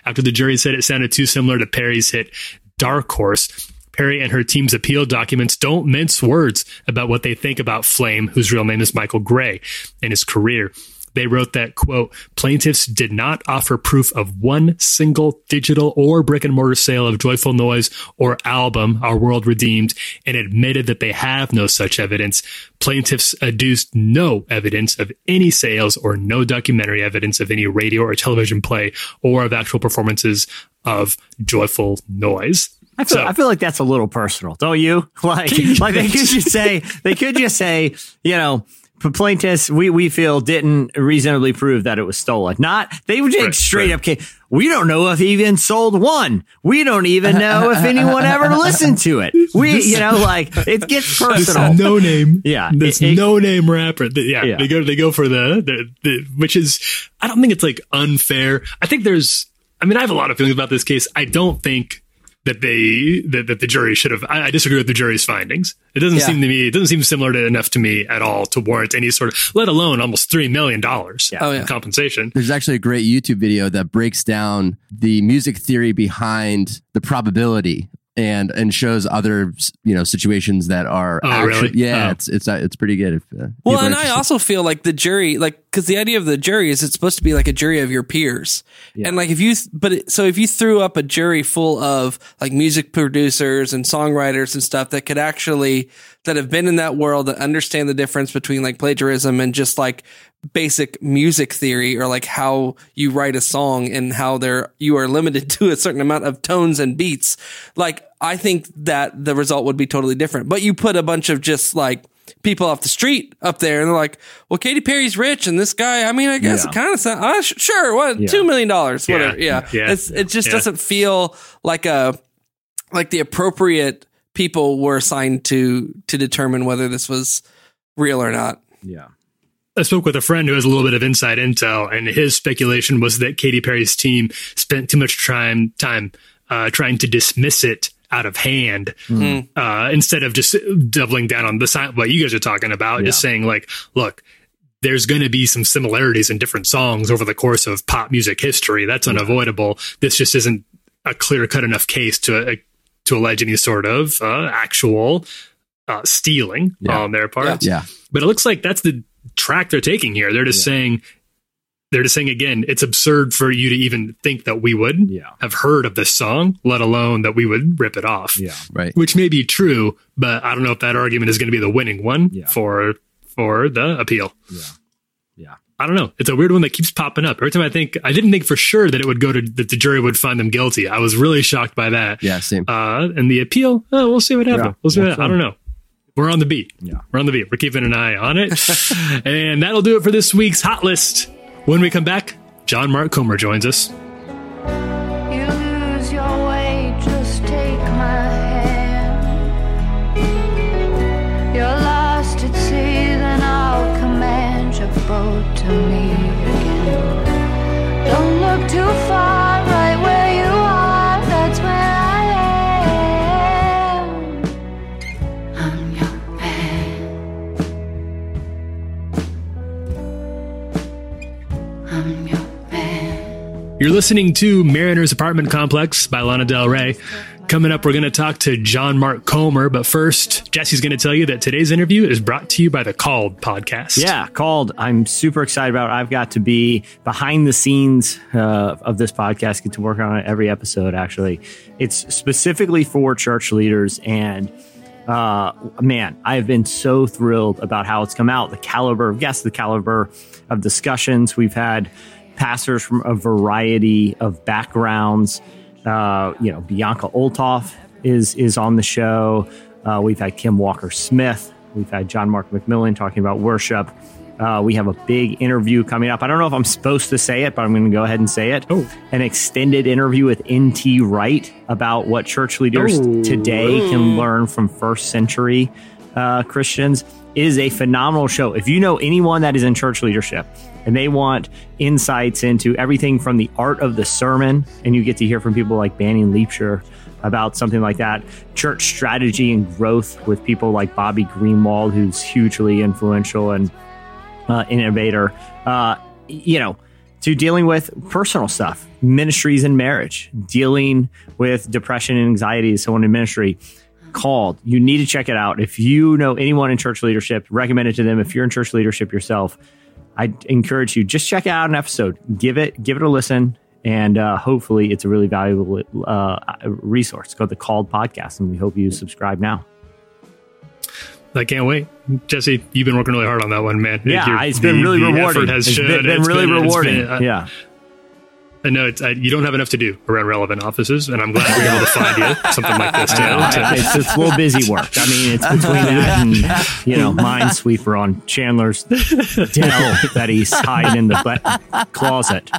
after the jury said it sounded too similar to Perry's hit Dark Horse. Perry and her team's appeal documents don't mince words about what they think about Flame, whose real name is Michael Gray, and his career. They wrote that, quote, plaintiffs did not offer proof of one single digital or brick and mortar sale of Joyful Noise or album, Our World Redeemed, and admitted that they have no such evidence. Plaintiffs adduced no evidence of any sales or no documentary evidence of any radio or television play or of actual performances of Joyful Noise. I feel, So- I feel like that's a little personal, don't you? Like, like they could just say, they could just say, you know, plaintiffs, we, we feel didn't reasonably prove that it was stolen. Not, they would just Right, straight right. up, we don't know if he even sold one. We don't even know if anyone ever listened to it. We, you know, like, it gets personal. no name. Yeah, This it- it- no name rapper. Yeah, Yeah. They go, they go for the, the, the, which is, I don't think it's like unfair. I think there's, I mean, I have a lot of feelings about this case. I don't think that they, that, that the jury should have, I, I disagree with the jury's findings. It doesn't Yeah. seem to me, it doesn't seem similar to enough to me at all to warrant any sort of, let alone almost three million dollars yeah. in oh, compensation. There's actually a great YouTube video that breaks down the music theory behind the probability and and shows other you know situations that are Oh, actually really? yeah Oh. it's it's uh, it's pretty good if uh, Well, and I also feel like the jury, like, because the idea of the jury is it's supposed to be like a jury of your peers, and like if you, but it, so if you threw up a jury full of like music producers and songwriters and stuff that could actually that have been in that world that understand the difference between like plagiarism and just like basic music theory or like how you write a song and how there you are limited to a certain amount of tones and beats like i think that the result would be totally different but you put a bunch of just like people off the street up there, and they're like, "Well, Katy Perry's rich, and this guy, I mean, I guess Yeah. it kind of sounds uh, sure, what Yeah. two million dollars, Yeah. whatever, yeah, Yeah. It's, it just Yeah. doesn't feel like a like the appropriate people were assigned to to determine whether this was real or not. Yeah. I spoke with a friend who has a little bit of inside intel, and his speculation was that Katy Perry's team spent too much time time uh, trying to dismiss it out of hand uh, instead of just doubling down on the si- what you guys are talking about, just saying like, look. There's going to be some similarities in different songs over the course of pop music history. That's unavoidable. This just isn't a clear cut enough case to uh, to allege any sort of uh, actual uh, stealing Yeah. on their part. Yeah. But it looks like that's the track they're taking here. They're just saying, they're just saying again, it's absurd for you to even think that we would Yeah. have heard of this song, let alone that we would rip it off. Yeah. Right. Which may be true, but I don't know if that argument is going to be the winning one Yeah. for for the appeal. Yeah. Yeah. I don't know. It's a weird one that keeps popping up. Every time I think, I didn't think for sure that it would go to that the jury would find them guilty. I was really shocked by that. Yeah. Same. Uh, and the appeal, oh, we'll see what happens. Yeah. We'll see. What, I don't know. We're on the beat. Yeah. We're on the beat. We're keeping an eye on it. and that'll do it for this week's Hot List. When we come back, John Mark Comer joins us. You're listening to Mariner's Apartment Complex by Lana Del Rey. Coming up, we're going to talk to John Mark Comer. But first, Jesse's going to tell you that today's interview is brought to you by the Called podcast. Yeah, called. I'm super excited about. It. I've got to be behind the scenes uh, of this podcast. Get to work on it every episode. Actually, it's specifically for church leaders, and uh, man, I have been so thrilled about how it's come out. The caliber of guests, the caliber of discussions we've had. Pastors from a variety of backgrounds. Uh, you know, Bianca Olthoff is is on the show. Uh, we've had Kim Walker Smith. We've had John Mark McMillan talking about worship. Uh, we have a big interview coming up. I don't know if I'm supposed to say it, but I'm going to go ahead and say it. Oh. An extended interview with N.T. Wright about what church leaders Oh. today can learn from first century uh, Christians It is a phenomenal show. If you know anyone that is in church leadership and they want insights into everything from the art of the sermon, and you get to hear from people like Banning Liebscher about something like that, church strategy and growth with people like Bobby Gruenewald, who's hugely influential and uh, innovator, uh, you know, to dealing with personal stuff, ministries and marriage, dealing with depression and anxiety as someone in ministry. Called. You need to check it out. If you know anyone in church leadership, recommend it to them. If you're in church leadership yourself, I encourage you just check out an episode. Give it, give it a listen, and uh, hopefully, it's a really valuable uh, resource. Go to the Called Podcast, and we hope you subscribe now. I can't wait. Jesse, you've been working really hard on that one, man. Yeah, Your- it's been the- really the rewarding. Has It's shown. been, been It's really been- rewarding. been- I- yeah. Uh, I know it's, I, you don't have enough to do around relevant offices, and I'm glad we're able to find you something like this. too. Yeah, it's, it's a little busy work. I mean, it's between that and you know Minesweeper on Chandler's Dell that he's hiding in the ba- closet.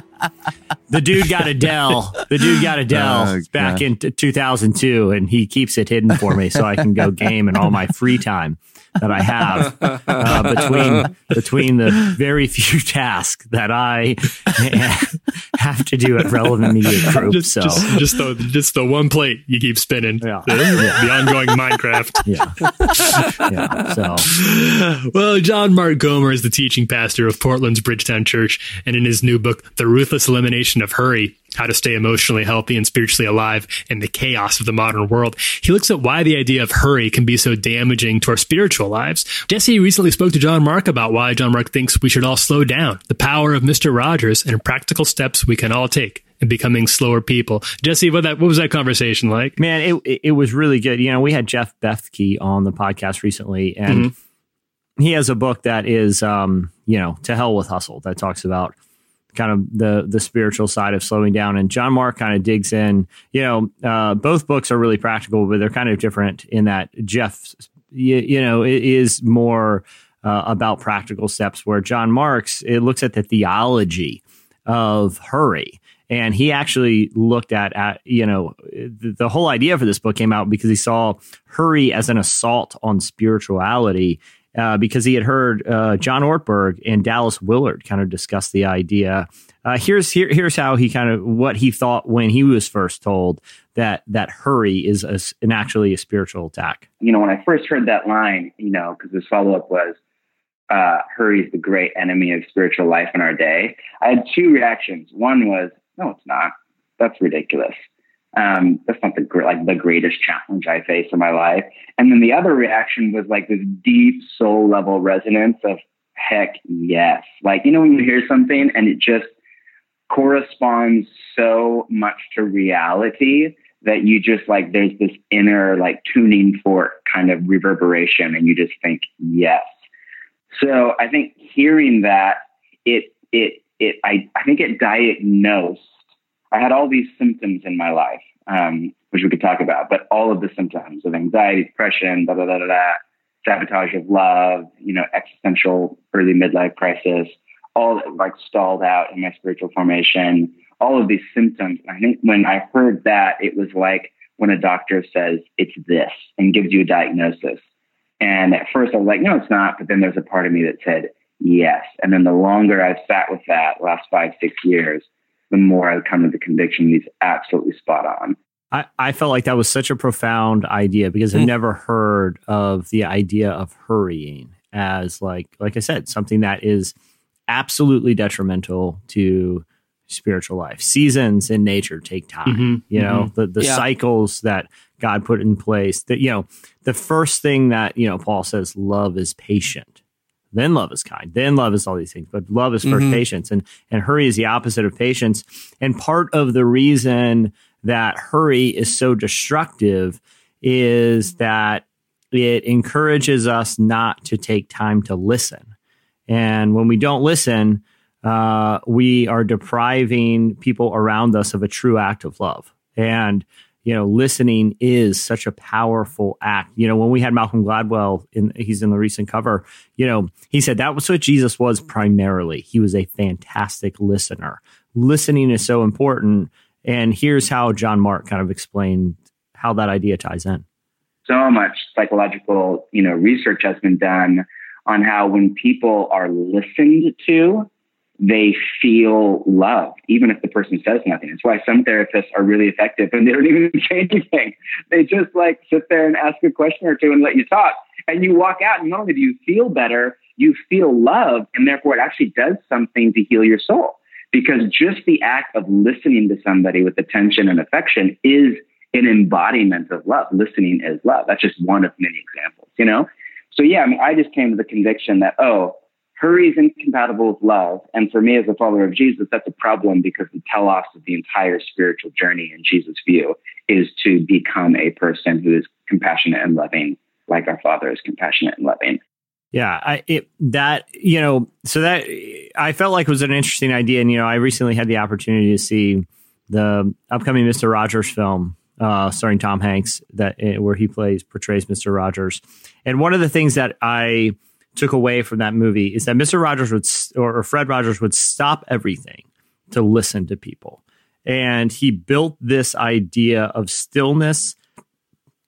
The dude got a Dell. The dude got a Dell Oh, back God. in t- 2002, and he keeps it hidden for me so I can go game in all my free time that I have uh, between between the very few tasks that I have to do at Relevant Media Group. just, so. just, just the just the one plate you keep spinning. Yeah. The, the ongoing Minecraft. yeah, yeah. So Well, John Mark Comer is the teaching pastor of Portland's Bridgetown Church, and in his new book, The Ruthless Elimination of Hurry How to Stay Emotionally Healthy and Spiritually Alive in the Chaos of the Modern World, he looks at why the idea of hurry can be so damaging to our spiritual lives. Jesse recently spoke to John Mark about why John Mark thinks we should all slow down, the power of Mr. Rogers, and practical steps we can all take in becoming slower people. Jesse, what, that, what was that conversation like? man, it, it was really good. You know, we had Jeff Bethke on the podcast recently, and he has a book that is, um, you know, to hell with hustle that talks about kind of the the spiritual side of slowing down. And John Mark kind of digs in. You know, uh, both books are really practical, but they're kind of different in that Jeff you, you know, it is more uh, about practical steps. Where John Marks it looks at the theology of hurry. And he actually looked at, at you know, the, the whole idea for this book came out because he saw hurry as an assault on spirituality. Uh, because he had heard uh, John Ortberg and Dallas Willard kind of discuss the idea. Uh, here's here, here's how he kind of what he thought when he was first told that that hurry is a, an actually a spiritual attack. you know, when I first heard that line, you know, because his follow up was, uh, hurry is the great enemy of spiritual life in our day. I had two reactions. One was, no, it's not. That's ridiculous. Um, that's not the like the greatest challenge I face in my life. And then the other reaction was like this deep soul level resonance of heck yes. Like you know when you hear something and it just corresponds so much to reality that you just like there's this inner like tuning fork kind of reverberation and you just think yes so i think hearing that it it it i, I think it diagnosed i had all these symptoms in my life um, which we could talk about but all of the symptoms of anxiety depression da da da da sabotage of love you know existential early midlife crisis all like stalled out in my spiritual formation all of these symptoms. I think when I heard that, it was like when a doctor says it's this and gives you a diagnosis. And at first I was like, no, it's not. But then there's a part of me that said yes. And then the longer I've sat with that last five, six years, the more I've come to the conviction he's absolutely spot on. I, I felt like that was such a profound idea because I've never heard of the idea of hurrying as like like I said, something that is absolutely detrimental to spiritual life. Seasons in nature take time. Mhm, You know, the the Yeah. cycles that God put in place. That you know, the first thing that you know Paul says, love is patient. Then love is kind. Then love is all these things. But love is 1st Mhm. patience, and and hurry is the opposite of patience. And part of the reason that hurry is so destructive is that it encourages us not to take time to listen. And when we don't listen, uh, we are depriving people around us of a true act of love. And, you know, listening is such a powerful act. You know, when we had Malcolm Gladwell, in, he's in the recent cover, you know, he said that was what Jesus was primarily. He was a fantastic listener. Listening is so important. And here's how John Mark kind of explained how that idea ties in. so much psychological, you know, research has been done on how when people are listened to, they feel loved, even if the person says nothing. It's why some therapists are really effective and they don't even say anything. They just like sit there and ask a question or two and let you talk. And you walk out and not only do you feel better, you feel loved, and therefore it actually does something to heal your soul. Because just the act of listening to somebody with attention and affection is an embodiment of love. Listening is love. That's just one of many examples, you know? So yeah, I mean, I just came to the conviction that, oh, hurry is incompatible with love. And for me as a follower of Jesus, that's a problem because the telos of the entire spiritual journey in Jesus' view is to become a person who is compassionate and loving, like our Father is compassionate and loving. Yeah, I it that you know, so that I felt like was an interesting idea, and you know, I recently had the opportunity to see the upcoming Mister Rogers film uh, starring Tom Hanks that uh, where he plays portrays Mister Rogers, and one of the things that I took away from that movie is that Mister Rogers would or, or Fred Rogers would stop everything to listen to people, and he built this idea of stillness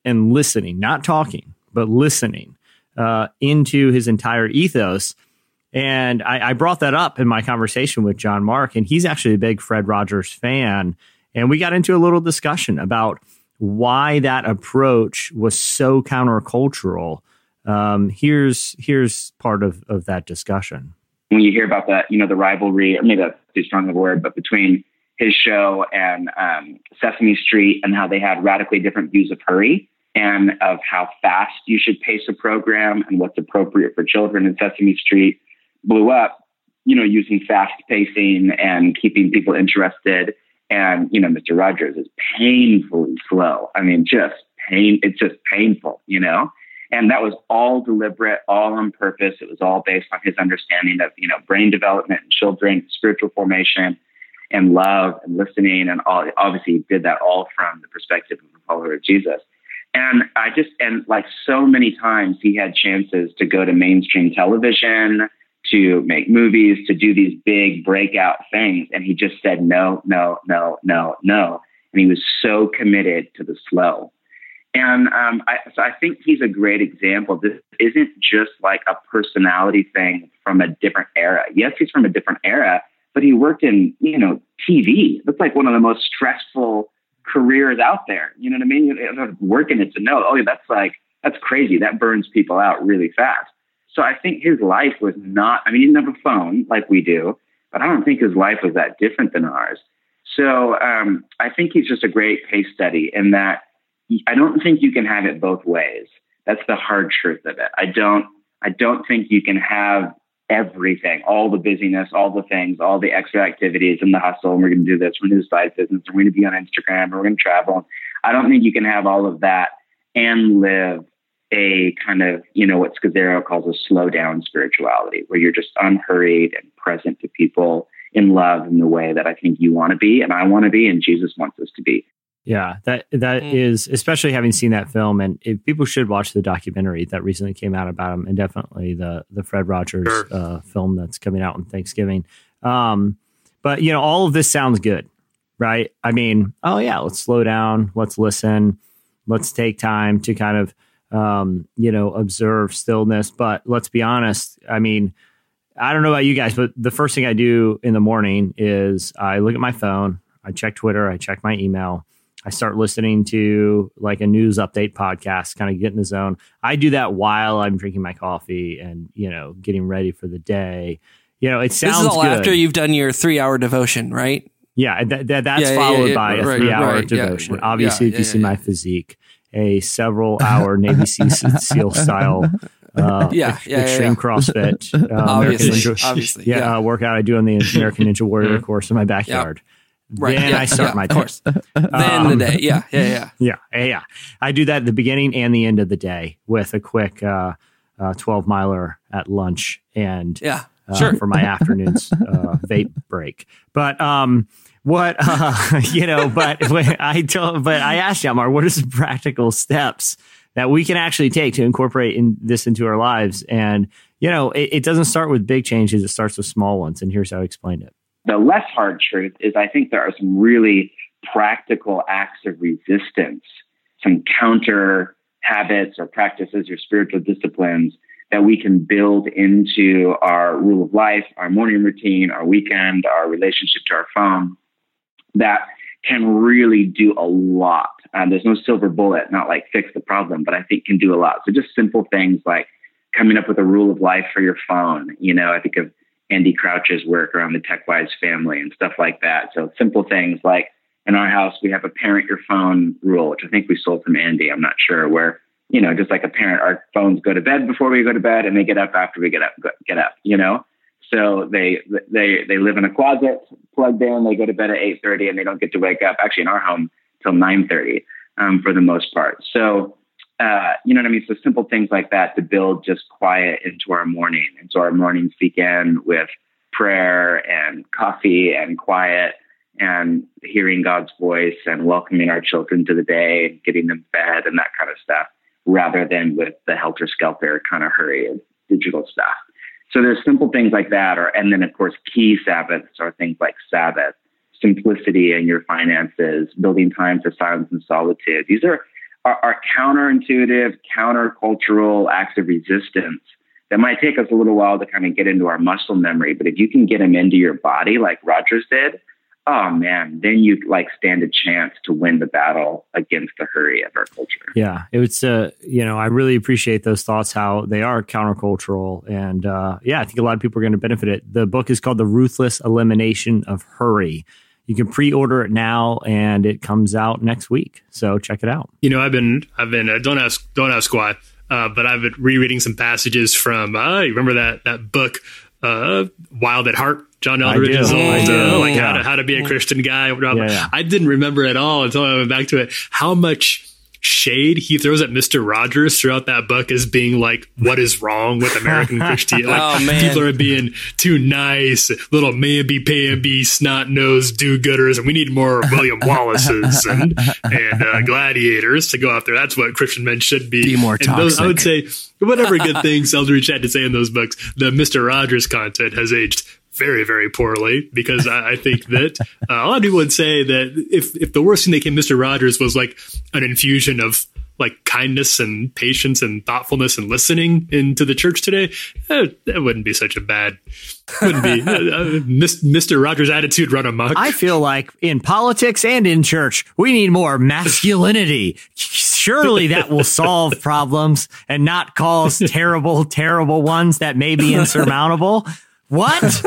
and listening, not talking, but listening uh, into his entire ethos. And I, I brought that up in my conversation with John Mark, and he's actually a big Fred Rogers fan. And we got into a little discussion about why that approach was so countercultural. Um, here's here's part of, of that discussion. when you hear about that, you know, the rivalry, or maybe that's too strong of a word, but between his show and um, Sesame Street and how they had radically different views of hurry and of how fast you should pace a program and what's appropriate for children in Sesame Street blew up, you know, using fast pacing and keeping people interested. And, you know, Mr. Rogers is painfully slow. I mean, just pain. It's just painful, you know? And that was all deliberate, all on purpose. It was all based on his understanding of, you know, brain development and children, spiritual formation, and love and listening. And all, obviously, he did that all from the perspective of a follower of Jesus. And I just, and like so many times he had chances to go to mainstream television, to make movies, to do these big breakout things. And he just said, no, no, no, no, no. And he was so committed to the slow. And um, I, so I think he's a great example. This isn't just like a personality thing from a different era. Yes, he's from a different era, but he worked in, you know, TV. That's like one of the most stressful careers out there. You know what I mean? You know, working it to know, oh, yeah, that's like, that's crazy. That burns people out really fast. So I think his life was not, I mean, he didn't have a phone like we do, but I don't think his life was that different than ours. So um, I think he's just a great case study in that I don't think you can have it both ways. That's the hard truth of it. I don't, I don't think you can have everything, all the busyness, all the things, all the extra activities and the hustle. And we're going to do this. We're to do side business. We're going to be on Instagram. We're going to travel. I don't think you can have all of that and live a kind of, you know, what Scazzero calls a slow down spirituality, where you're just unhurried and present to people in love in the way that I think you want to be and I want to be and Jesus wants us to be. Yeah, that that Mm. is especially having seen that film, and if people should watch the documentary that recently came out about him, and definitely the the Fred Rogers Sure. uh, film that's coming out on Thanksgiving. Um, but you know, all of this sounds good, right? I mean, oh yeah, let's slow down, let's listen, let's take time to kind of um, you know observe stillness. But let's be honest, I mean. I don't know about you guys, but the first thing I do in the morning is I look at my phone, I check Twitter, I check my email, I start listening to like a news update podcast, kind of get in the zone. I do that while I'm drinking my coffee and, you know, getting ready for the day. You know, it sounds This is all good. after you've done your three hour devotion, right? Yeah, that, that, that's Yeah, yeah, followed yeah, by a right, three hour right, devotion. right, Obviously, yeah, if you yeah, see yeah. my physique, a several hour Navy SEAL style. Uh, Yeah, yeah, yeah, extreme yeah. CrossFit, uh, Obviously, Ninja- obviously, yeah, yeah. Uh, workout I do on the American Ninja Warrior course in my backyard. Right. Then yeah, I start yeah, my course. Then Um, the day. Yeah, yeah, yeah. Yeah, yeah, yeah. I do that at the beginning and the end of the day with a quick uh, uh, 12 miler at lunch and Yeah. uh, Sure. for my afternoon's uh, vape break. But um, what uh, you know, but when I told, but I asked Yamar, what are some practical steps that we can actually take to incorporate in this into our lives? And you know, it, it doesn't start with big changes; it starts with small ones. And here's how I explained it. The less hard truth is I think there are some really practical acts of resistance, some counter habits or practices or spiritual disciplines that we can build into our rule of life, our morning routine, our weekend, our relationship to our phone that can really do a lot. Um, there's no silver bullet, not like fix the problem, but I think can do a lot. So just simple things like coming up with a rule of life for your phone. You know, I think of Andy Crouch's work around the TechWise family and stuff like that. So simple things like in our house, we have a parent your phone rule, which I think we sold from Andy. I'm not sure where, you know, just like a parent, our phones go to bed before we go to bed and they get up after we get up, get up, you know? So they, they, they live in a closet plugged in, they go to bed at 8.30 and they don't get to wake up actually in our home till 9.30 um, for the most part. So, uh, you know what I mean? So simple things like that to build just quiet into our morning. And so our mornings begin with prayer and coffee and quiet and hearing God's voice and welcoming our children to the day and getting them fed and that kind of stuff, rather than with the helter skelter kind of hurry of digital stuff. So there's simple things like that, or and then of course key Sabbaths are things like Sabbath, simplicity in your finances, building time for silence and solitude. These are are, are counterintuitive, countercultural acts of resistance that might take us a little while to kind of get into our muscle memory. But if you can get them into your body, like Rogers did, oh man, then you like stand a chance to win the battle against the hurry of our culture. Yeah, it was. Uh, you know, I really appreciate those thoughts. How they are countercultural, and uh, yeah, I think a lot of people are going to benefit it. The book is called "The Ruthless Elimination of Hurry." You can pre-order it now, and it comes out next week. So check it out. You know, I've been, I've been. Uh, don't ask, don't ask why. Uh, but I've been rereading some passages from. Uh, you remember that that book, uh, Wild at Heart, John I Eldredge's old, I do. uh, like how to how to be a Christian guy. Yeah, yeah. I didn't remember at all until I went back to it how much shade he throws at Mister Rogers throughout that book as being like, "What is wrong with American Christianity? Like, Oh, people are being too nice, little mamby pamby, snot nosed do gooders, and we need more William Wallaces and and uh, gladiators to go out there. That's what Christian men should be. Be more And those- I would say whatever good things Eldredge had to say in those books, the Mister Rogers content has aged very, very poorly because I, I think that uh, a lot of people would say that if if the worst thing that came Mister Rogers was like an infusion of like kindness and patience and thoughtfulness and listening into the church today, eh, that wouldn't be such a bad. Wouldn't be uh, uh, Mister Rogers' attitude run amok. I feel like in politics and in church, we need more masculinity. Surely that will solve problems and not cause terrible, terrible ones that may be insurmountable. What?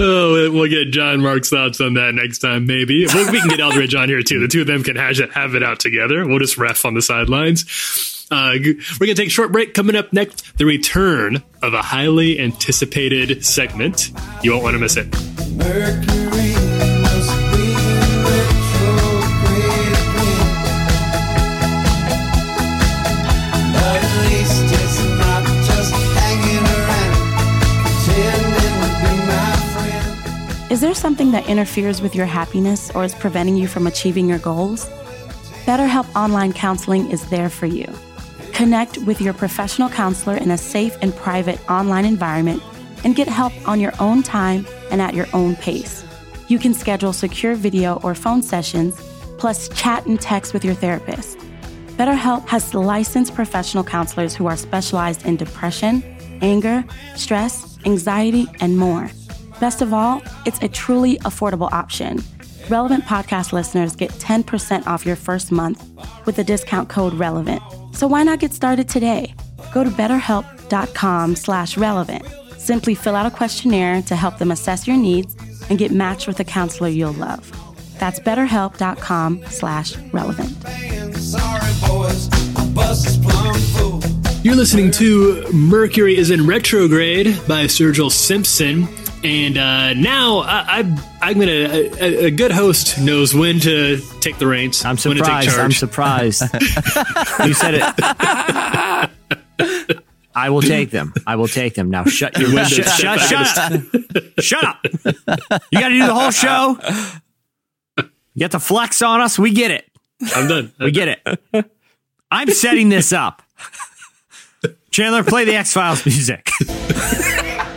oh, we'll get John Mark's thoughts on that next time, maybe. Well, we can get Eldredge on here too. The two of them can hash it, have it out together. We'll just ref on the sidelines. Uh, we're going to take a short break. Coming up next, the return of a highly anticipated segment. You won't want to miss it. Mercury Is there something that interferes with your happiness or is preventing you from achieving your goals? BetterHelp Online Counseling is there for you. Connect with your professional counselor in a safe and private online environment and get help on your own time and at your own pace. You can schedule secure video or phone sessions, plus chat and text with your therapist. BetterHelp has licensed professional counselors who are specialized in depression, anger, stress, anxiety, and more. Best of all, it's a truly affordable option. Relevant podcast listeners get 10% off your first month with the discount code RELEVANT. So why not get started today? Go to betterhelp.com slash relevant. Simply fill out a questionnaire to help them assess your needs and get matched with a counselor you'll love. That's betterhelp.com slash relevant. You're listening to Mercury is in Retrograde by Sturgill Simpson. And uh, now I, I, I'm gonna. A, a good host knows when to take the reins. I'm when to take surprised. I'm surprised. you said it. I will take them. I will take them. Now shut your to shut, shut, shut up. Shut up. You got to do the whole show. You got to flex on us. We get it. I'm done. We get it. I'm setting this up. Chandler, play the X Files music.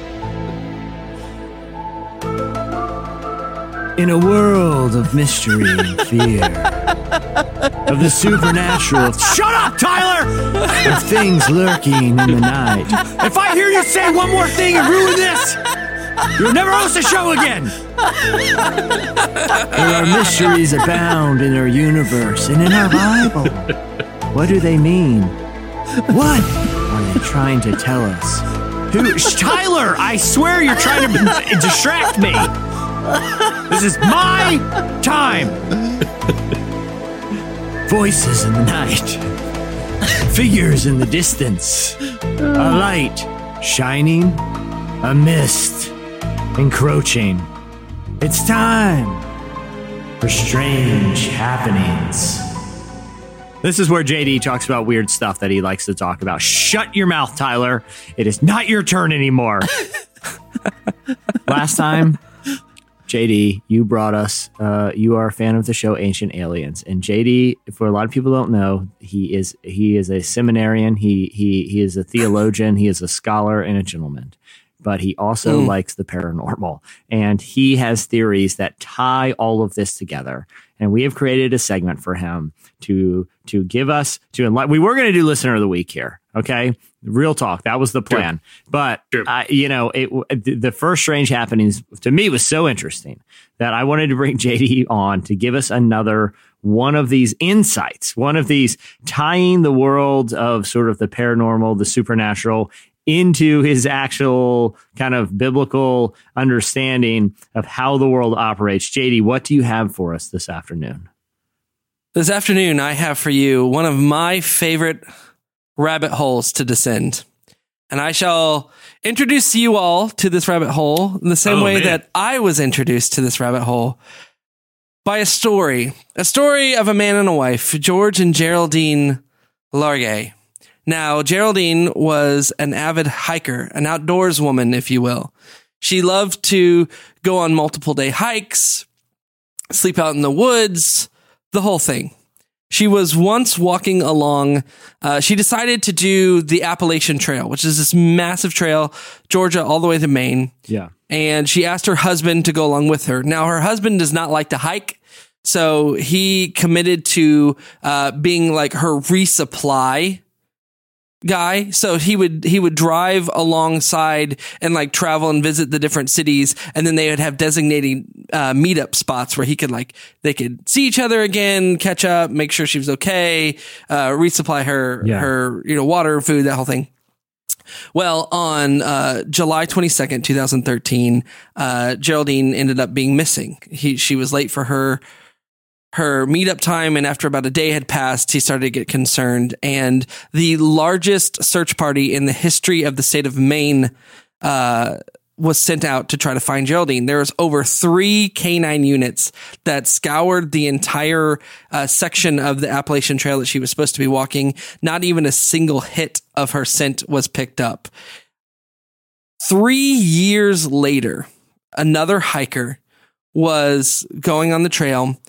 In a world of mystery and fear, of the supernatural, shut up, Tyler! Of things lurking in the night. If I hear you say one more thing and ruin this, you'll never host a show again. There are mysteries abound in our universe and in our Bible. What do they mean? What are they trying to tell us? Who? Tyler, I swear you're trying to distract me. This is my time. Voices in the night, figures in the distance, a light shining, a mist encroaching. It's time for strange happenings. This is where JD talks about weird stuff that he likes to talk about. Shut your mouth, Tyler. It is not your turn anymore. Last time, JD, you brought us. Uh, you are a fan of the show Ancient Aliens, and JD, for a lot of people don't know, he is he is a seminarian. He he he is a theologian. He is a scholar and a gentleman. But he also Mm. likes the paranormal, and he has theories that tie all of this together. And we have created a segment for him to to give us to enlighten. We were going to do listener of the week here, okay? Real talk. That was the plan. But I, you know, it the first strange happenings to me was so interesting that I wanted to bring JD on to give us another one of these insights, one of these tying the world of sort of the paranormal, the supernatural into his actual kind of biblical understanding of how the world operates. JD, what do you have for us this afternoon? This afternoon, I have for you one of my favorite rabbit holes to descend. And I shall introduce you all to this rabbit hole in the same Oh, way man. that I was introduced to this rabbit hole by a story, a story of a man and a wife, George and Geraldine Largay. Now, Geraldine was an avid hiker, an outdoors woman, if you will. She loved to go on multiple day hikes, sleep out in the woods, the whole thing. She was once walking along. Uh, she decided to do the Appalachian Trail, which is this massive trail, Georgia all the way to Maine. Yeah. And she asked her husband to go along with her. Now, her husband does not like to hike. So he committed to uh, being like her resupply guy so he would he would drive alongside and like travel and visit the different cities and then they would have designated uh, meetup spots where he could like they could see each other again catch up make sure she was okay uh, resupply her Yeah. her you know water food that whole thing well, on uh, July 22nd, 2013, uh, Geraldine ended up being missing. He, she was late for her her meetup time, and after about a day had passed, he started to get concerned. And the largest search party in the history of the state of Maine uh, was sent out to try to find Geraldine. There was over three canine units that scoured the entire uh, section of the Appalachian Trail that she was supposed to be walking. Not even a single hit of her scent was picked up. Three years later, another hiker was going on the trail,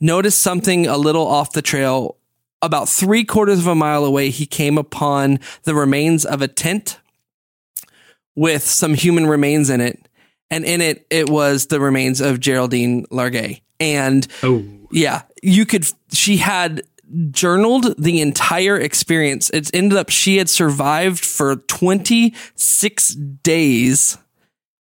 noticed something a little off the trail. About three quarters of a mile away, he came upon the remains of a tent with some human remains in it. And in it, it was the remains of Geraldine Largay. And Oh, yeah, you could, she had journaled the entire experience. It ended up, she had survived for 26 days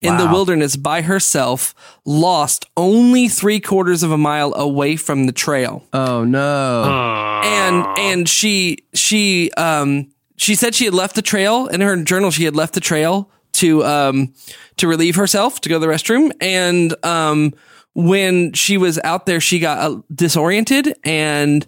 in the wilderness by herself, lost only three quarters of a mile away from the trail Oh no. and and she she um she said she had left the trail in her journal she had left the trail to um to relieve herself to go to the restroom. And um when she was out there she got uh, disoriented and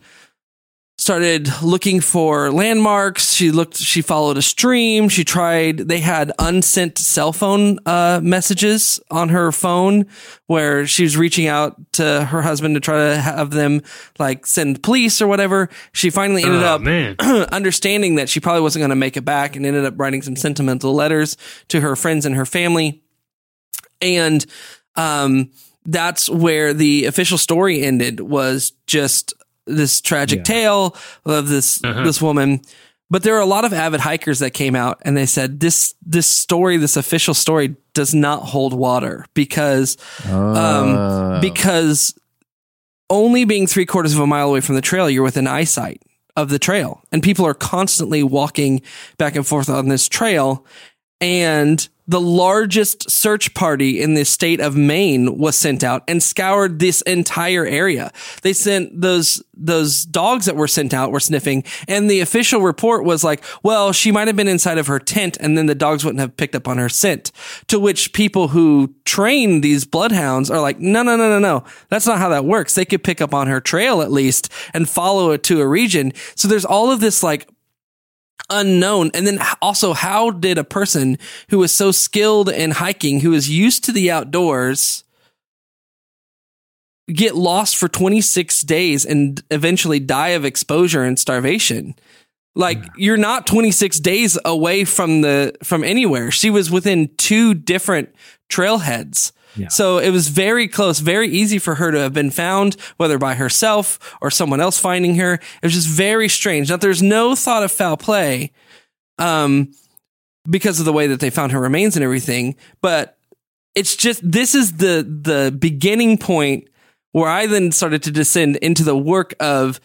started looking for landmarks. She looked she followed a stream. She tried they had unsent cell phone uh, messages on her phone where she was reaching out to her husband to try to have them like send police or whatever. She finally ended Oh, up understanding that she probably wasn't going to make it back and ended up writing some sentimental letters to her friends and her family. And um that's where the official story ended was just this tragic Yeah. tale of this this woman. But there are a lot of avid hikers that came out and they said this this story this official story does not hold water because um because only being three quarters of a mile away from the trail you're within eyesight of the trail. And people are constantly walking back and forth on this trail and the largest search party in the state of Maine was sent out and scoured this entire area. They sent those those dogs that were sent out were sniffing and the official report was like, well, she might have been inside of her tent and then the dogs wouldn't have picked up on her scent. To which people who train these bloodhounds are like, no, no, no, no, no. That's not how that works. They could pick up on her trail at least and follow it to a region. So there's all of this like unknown. And then also, how did a person who was so skilled in hiking, who is used to the outdoors, get lost for 26 days and eventually die of exposure and starvation? Like you're not 26 days away from the from anywhere. She was within two different trailheads. Yeah. So it was very close, very easy for her to have been found, whether by herself or someone else finding her. It was just very strange. Now there's no thought of foul play, um, because of the way that they found her remains and everything. But it's just this is the the beginning point where I then started to descend into the work of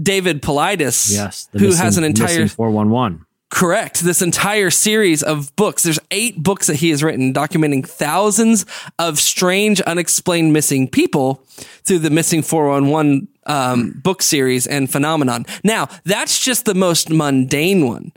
David Paulides, Yes. who has an entire four one one. Correct. This entire series of books. There's eight books that he has written documenting thousands of strange, unexplained missing people through the Missing 411 um, book series and phenomenon. Now, that's just the most mundane one.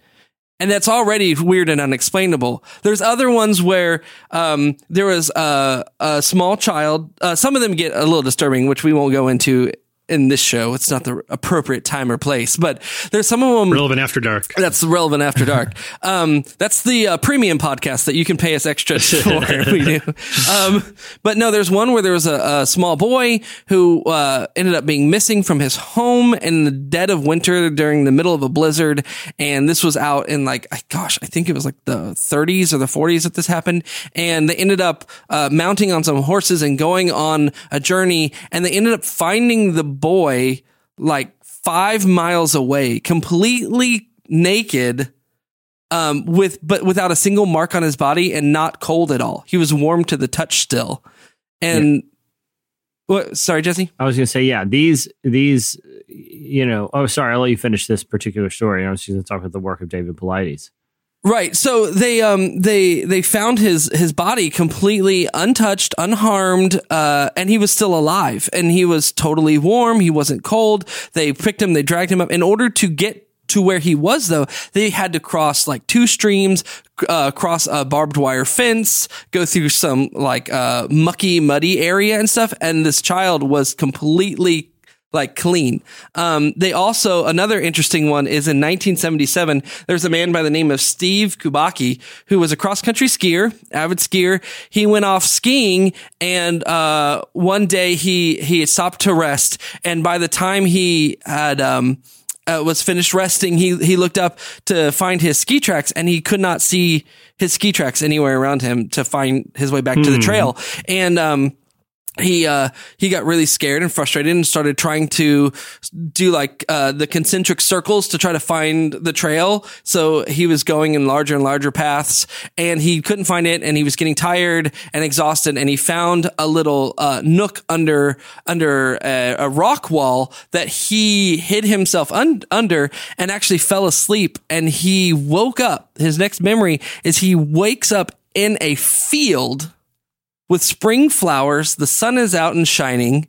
And that's already weird and unexplainable. There's other ones where um, there was a, a small child. Uh, some of them get a little disturbing, which we won't go into in this show. It's not the appropriate time or place, but there's some of them relevant after dark. That's relevant after dark. um, that's the uh, premium podcast that you can pay us extra for. we do. Um, but no, there's one where there was a, a small boy who uh, ended up being missing from his home in the dead of winter during the middle of a blizzard, and this was out in like, I- gosh, I think it was like the 30s or the 40s that this happened, and they ended up uh, mounting on some horses and going on a journey, and they ended up finding the boy like five miles away, completely naked, um, with but without a single mark on his body and not cold at all. He was warm to the touch still. And what? Sorry, Jesse. I was going to say, yeah, these these, you know. Oh, sorry, I'll let you finish this particular story. I was to talk about the work of David Paulides. Right. So they um they they found his his body completely untouched, unharmed, uh, and he was still alive, and he was totally warm. He wasn't cold. They picked him. They dragged him up. In order to get to where he was, though, they had to cross like two streams, uh, cross a barbed wire fence, go through some like uh, mucky, muddy area and stuff. And this child was completely like clean. Um, they also another interesting one is in 1977. There's a man by the name of Steve Kubacki who was a cross country skier, avid skier. He went off skiing, and uh, one day he he stopped to rest, and by the time he had um, uh, was finished resting, he he looked up to find his ski tracks, and he could not see his ski tracks anywhere around him to find his way back to the Hmm. trail, and um he uh he got really scared and frustrated and started trying to do like uh the concentric circles to try to find the trail. So he was going in larger and larger paths and he couldn't find it and he was getting tired and exhausted and he found a little uh nook under under a, a rock wall that he hid himself un- under and actually fell asleep and he woke up. His next memory is he wakes up in a field with spring flowers. The sun is out and shining.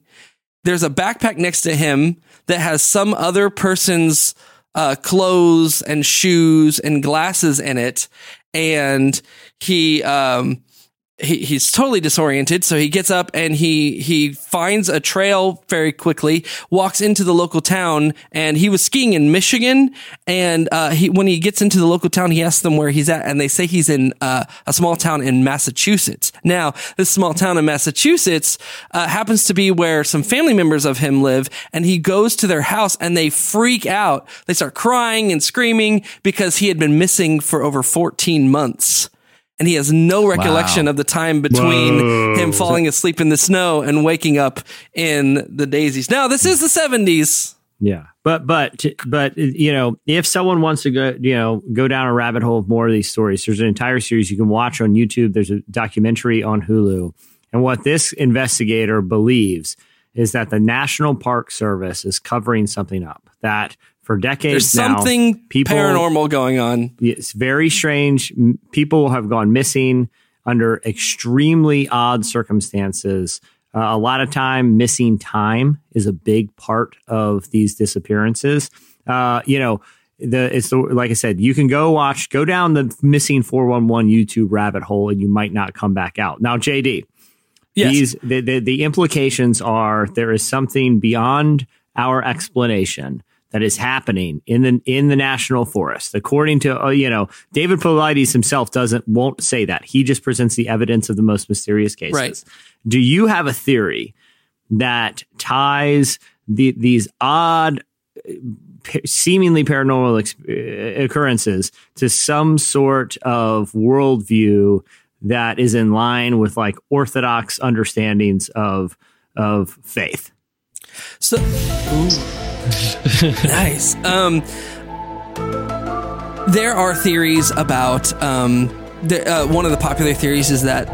There's a backpack next to him that has some other person's uh, clothes and shoes and glasses in it. And he, um, he, he's totally disoriented. So he gets up and he, he finds a trail very quickly, walks into the local town and he was skiing in Michigan. And, uh, he, when he gets into the local town, he asks them where he's at and they say he's in, uh, a small town in Massachusetts. Now, this small town in Massachusetts, uh, happens to be where some family members of him live and he goes to their house and they freak out. They start crying and screaming because he had been missing for over 14 months and he has no recollection Wow. of the time between Whoa. him falling asleep in the snow and waking up in the daisies. Now, this is the 70s. Yeah, but but but you know, if someone wants to go, you know, go down a rabbit hole of more of these stories, there's an entire series you can watch on YouTube. There's a documentary on Hulu, and what this investigator believes is that the National Park Service is covering something up. That for decades There's now, something people paranormal going on. it's very strange. People have gone missing under extremely odd circumstances. Uh, a lot of time, missing time is a big part of these disappearances. Uh, you know, the it's the like I said, you can go watch, go down the missing four one one YouTube rabbit hole, and you might not come back out. Now, JD, Yes. these the, the the implications are there is something beyond our explanation that is happening in the in the national forest according to uh, you know David Paulides himself doesn't won't say that he just presents the evidence of the most mysterious cases Right. do you have a theory that ties the, these odd uh, seemingly paranormal ex- uh, occurrences to some sort of worldview that is in line with like orthodox understandings of of faith. So, nice. Um, there are theories about. Um, the, uh, one of the popular theories is that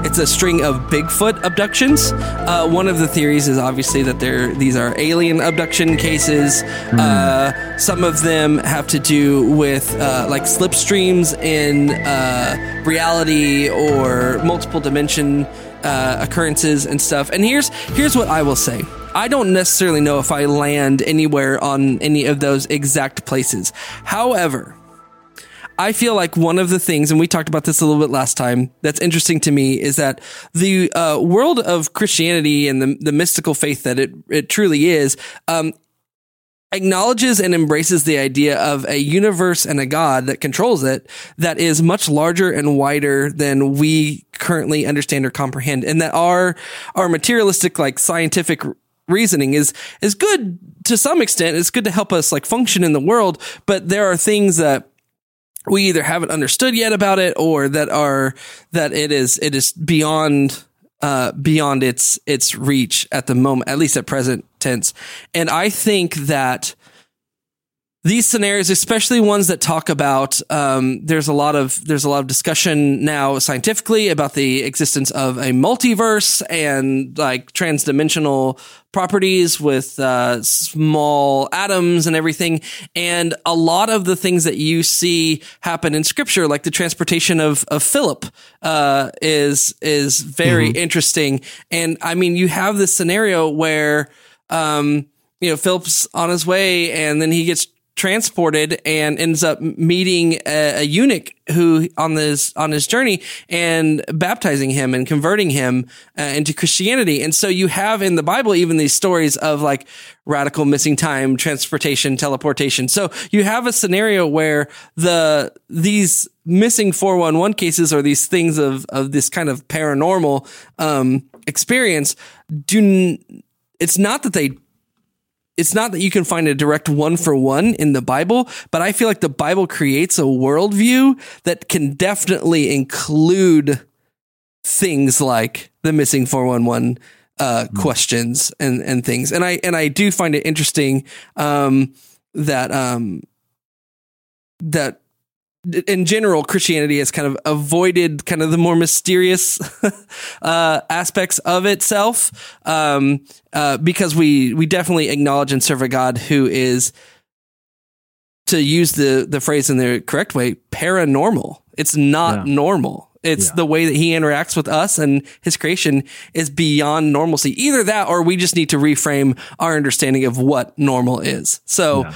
it's a string of Bigfoot abductions. Uh, one of the theories is obviously that they're, these are alien abduction cases. Uh, some of them have to do with uh, like slipstreams in uh, reality or multiple dimension uh, occurrences and stuff. And here's here's what I will say. I don't necessarily know if I land anywhere on any of those exact places. However, I feel like one of the things, and we talked about this a little bit last time, that's interesting to me is that the uh, world of Christianity and the, the mystical faith that it, it truly is, um, acknowledges and embraces the idea of a universe and a God that controls it that is much larger and wider than we currently understand or comprehend. And that our, our materialistic, like scientific reasoning is, is good to some extent. It's good to help us like function in the world, but there are things that we either haven't understood yet about it or that are, that it is, it is beyond uh, beyond its its reach at the moment, at least at present tense. And I think that these scenarios, especially ones that talk about, um, there's a lot of there's a lot of discussion now scientifically about the existence of a multiverse and like transdimensional properties with uh, small atoms and everything. And a lot of the things that you see happen in scripture, like the transportation of of Philip, uh, is is very interesting. And I mean, you have this scenario where. Um, you know, Philip's on his way and then he gets transported and ends up meeting a, a eunuch who on this on his journey and baptizing him and converting him uh, into Christianity. And so you have in the Bible even these stories of like radical missing time, transportation, teleportation. So you have a scenario where the these missing 411 cases or these things of of this kind of paranormal um experience do n- it's not that they it's not that you can find a direct one for one in the Bible, but I feel like the Bible creates a worldview that can definitely include things like the missing 411 uh, questions and, and things. And I, and I do find it interesting, um, that, um, that in general, Christianity has kind of avoided kind of the more mysterious uh, aspects of itself um, uh, because we we definitely acknowledge and serve a God who is, to use the the phrase in the correct way, paranormal. It's not Yeah. normal. It's Yeah. the way that he interacts with us and his creation is beyond normalcy. Either that or we just need to reframe our understanding of what normal is. So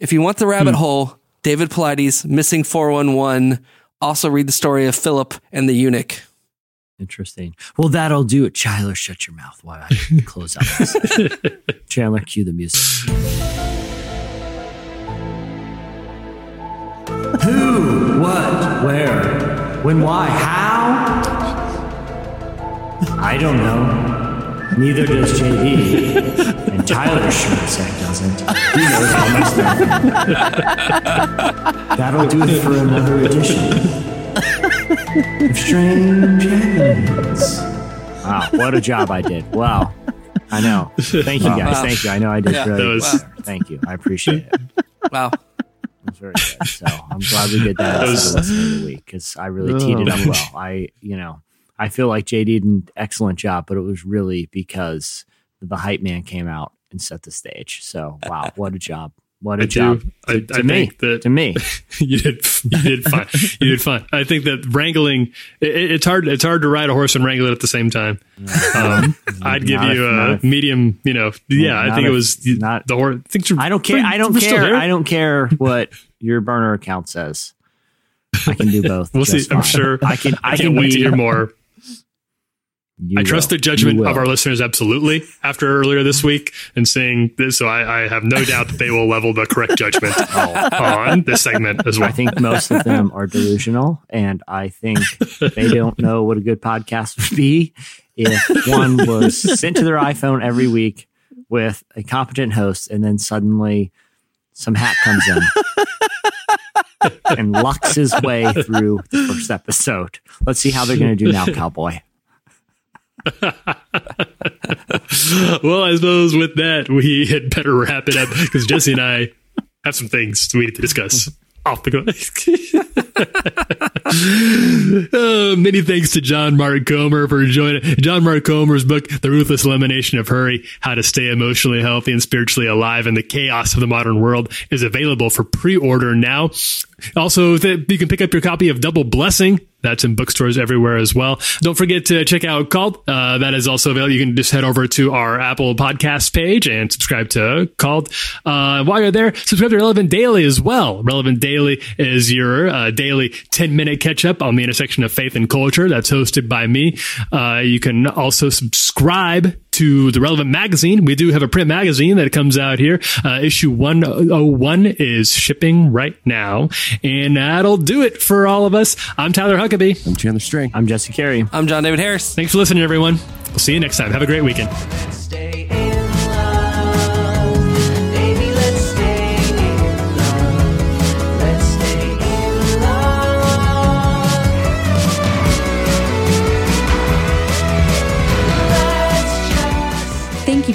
if you want the rabbit hole, David Paulides, Missing 411. Also read the story of Philip and the eunuch. Interesting. Well, that'll do it. Chandler, shut your mouth while I close out. Chandler, cue the music. Who, what, where, when, why, how? I don't know. Neither does JD. And Tyler sure as heck doesn't. He knows almost nothing. That'll do it for another edition of Strange Aliens. Wow, what a job I did. Wow. I know. Thank you guys. Wow. Thank you. I know I did Yeah. really was- well. Thank you. I appreciate it. Wow. It was very good. So I'm glad we did that That was- the the week because I really teed it up oh. well. I, you know, I feel like JD did an excellent job, but it was really because the hype man came out and set the stage. So wow, what a job! What a I job do. to, I, to I me. that To me, you did you did fine. you did fine. I think that wrangling it, it- it's hard. It's hard to ride a horse and wrangle it at the same time. Um, I'd give you not a medium. You know, yeah. I think it if- was not- the horse. Things are, I don't care. I don't care. I don't care what your burner account says. I can do both. We'll see. just I'm sure. I can. I, I can can't wait be, to hear more. You I trust will. the judgment of our listeners absolutely after earlier this week and seeing this. So I, I have no doubt that they will level the correct judgment oh. on this segment as well. I think most of them are delusional, and I think they don't know what a good podcast would be if one was sent to their iPhone every week with a competent host, and then suddenly some hack comes in and locks his way through the first episode. Let's see how they're going to do now, cowboy. well, I suppose with that, we had better wrap it up because Jesse and I have some things we need to discuss off the go. uh, many thanks to John Mark Comer for joining. John Mark Comer's book, The Ruthless Elimination of Hurry How to Stay Emotionally Healthy and Spiritually Alive in the Chaos of the Modern World, is available for pre order now. Also, you can pick up your copy of Double Blessing. That's in bookstores everywhere as well. Don't forget to check out Called. Uh, that is also available. You can just head over to our Apple podcast page and subscribe to Called. Uh, while you're there, subscribe to Relevant Daily as well. Relevant Daily is your uh, daily 10 minute catch up on the intersection of faith and culture. That's hosted by me. Uh, you can also subscribe to the Relevant Magazine. We do have a print magazine that comes out here. Uh, issue 101 is shipping right now. And that'll do it for all of us. I'm Tyler Huckabee. I'm Chandler String. I'm Jesse Carey. I'm John David Harris. Thanks for listening, everyone. We'll see you next time. Have a great weekend.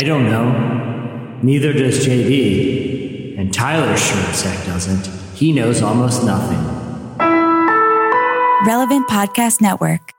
I don't know. Neither does JD. And Tyler sure as heck doesn't. He knows almost nothing. Relevant Podcast Network.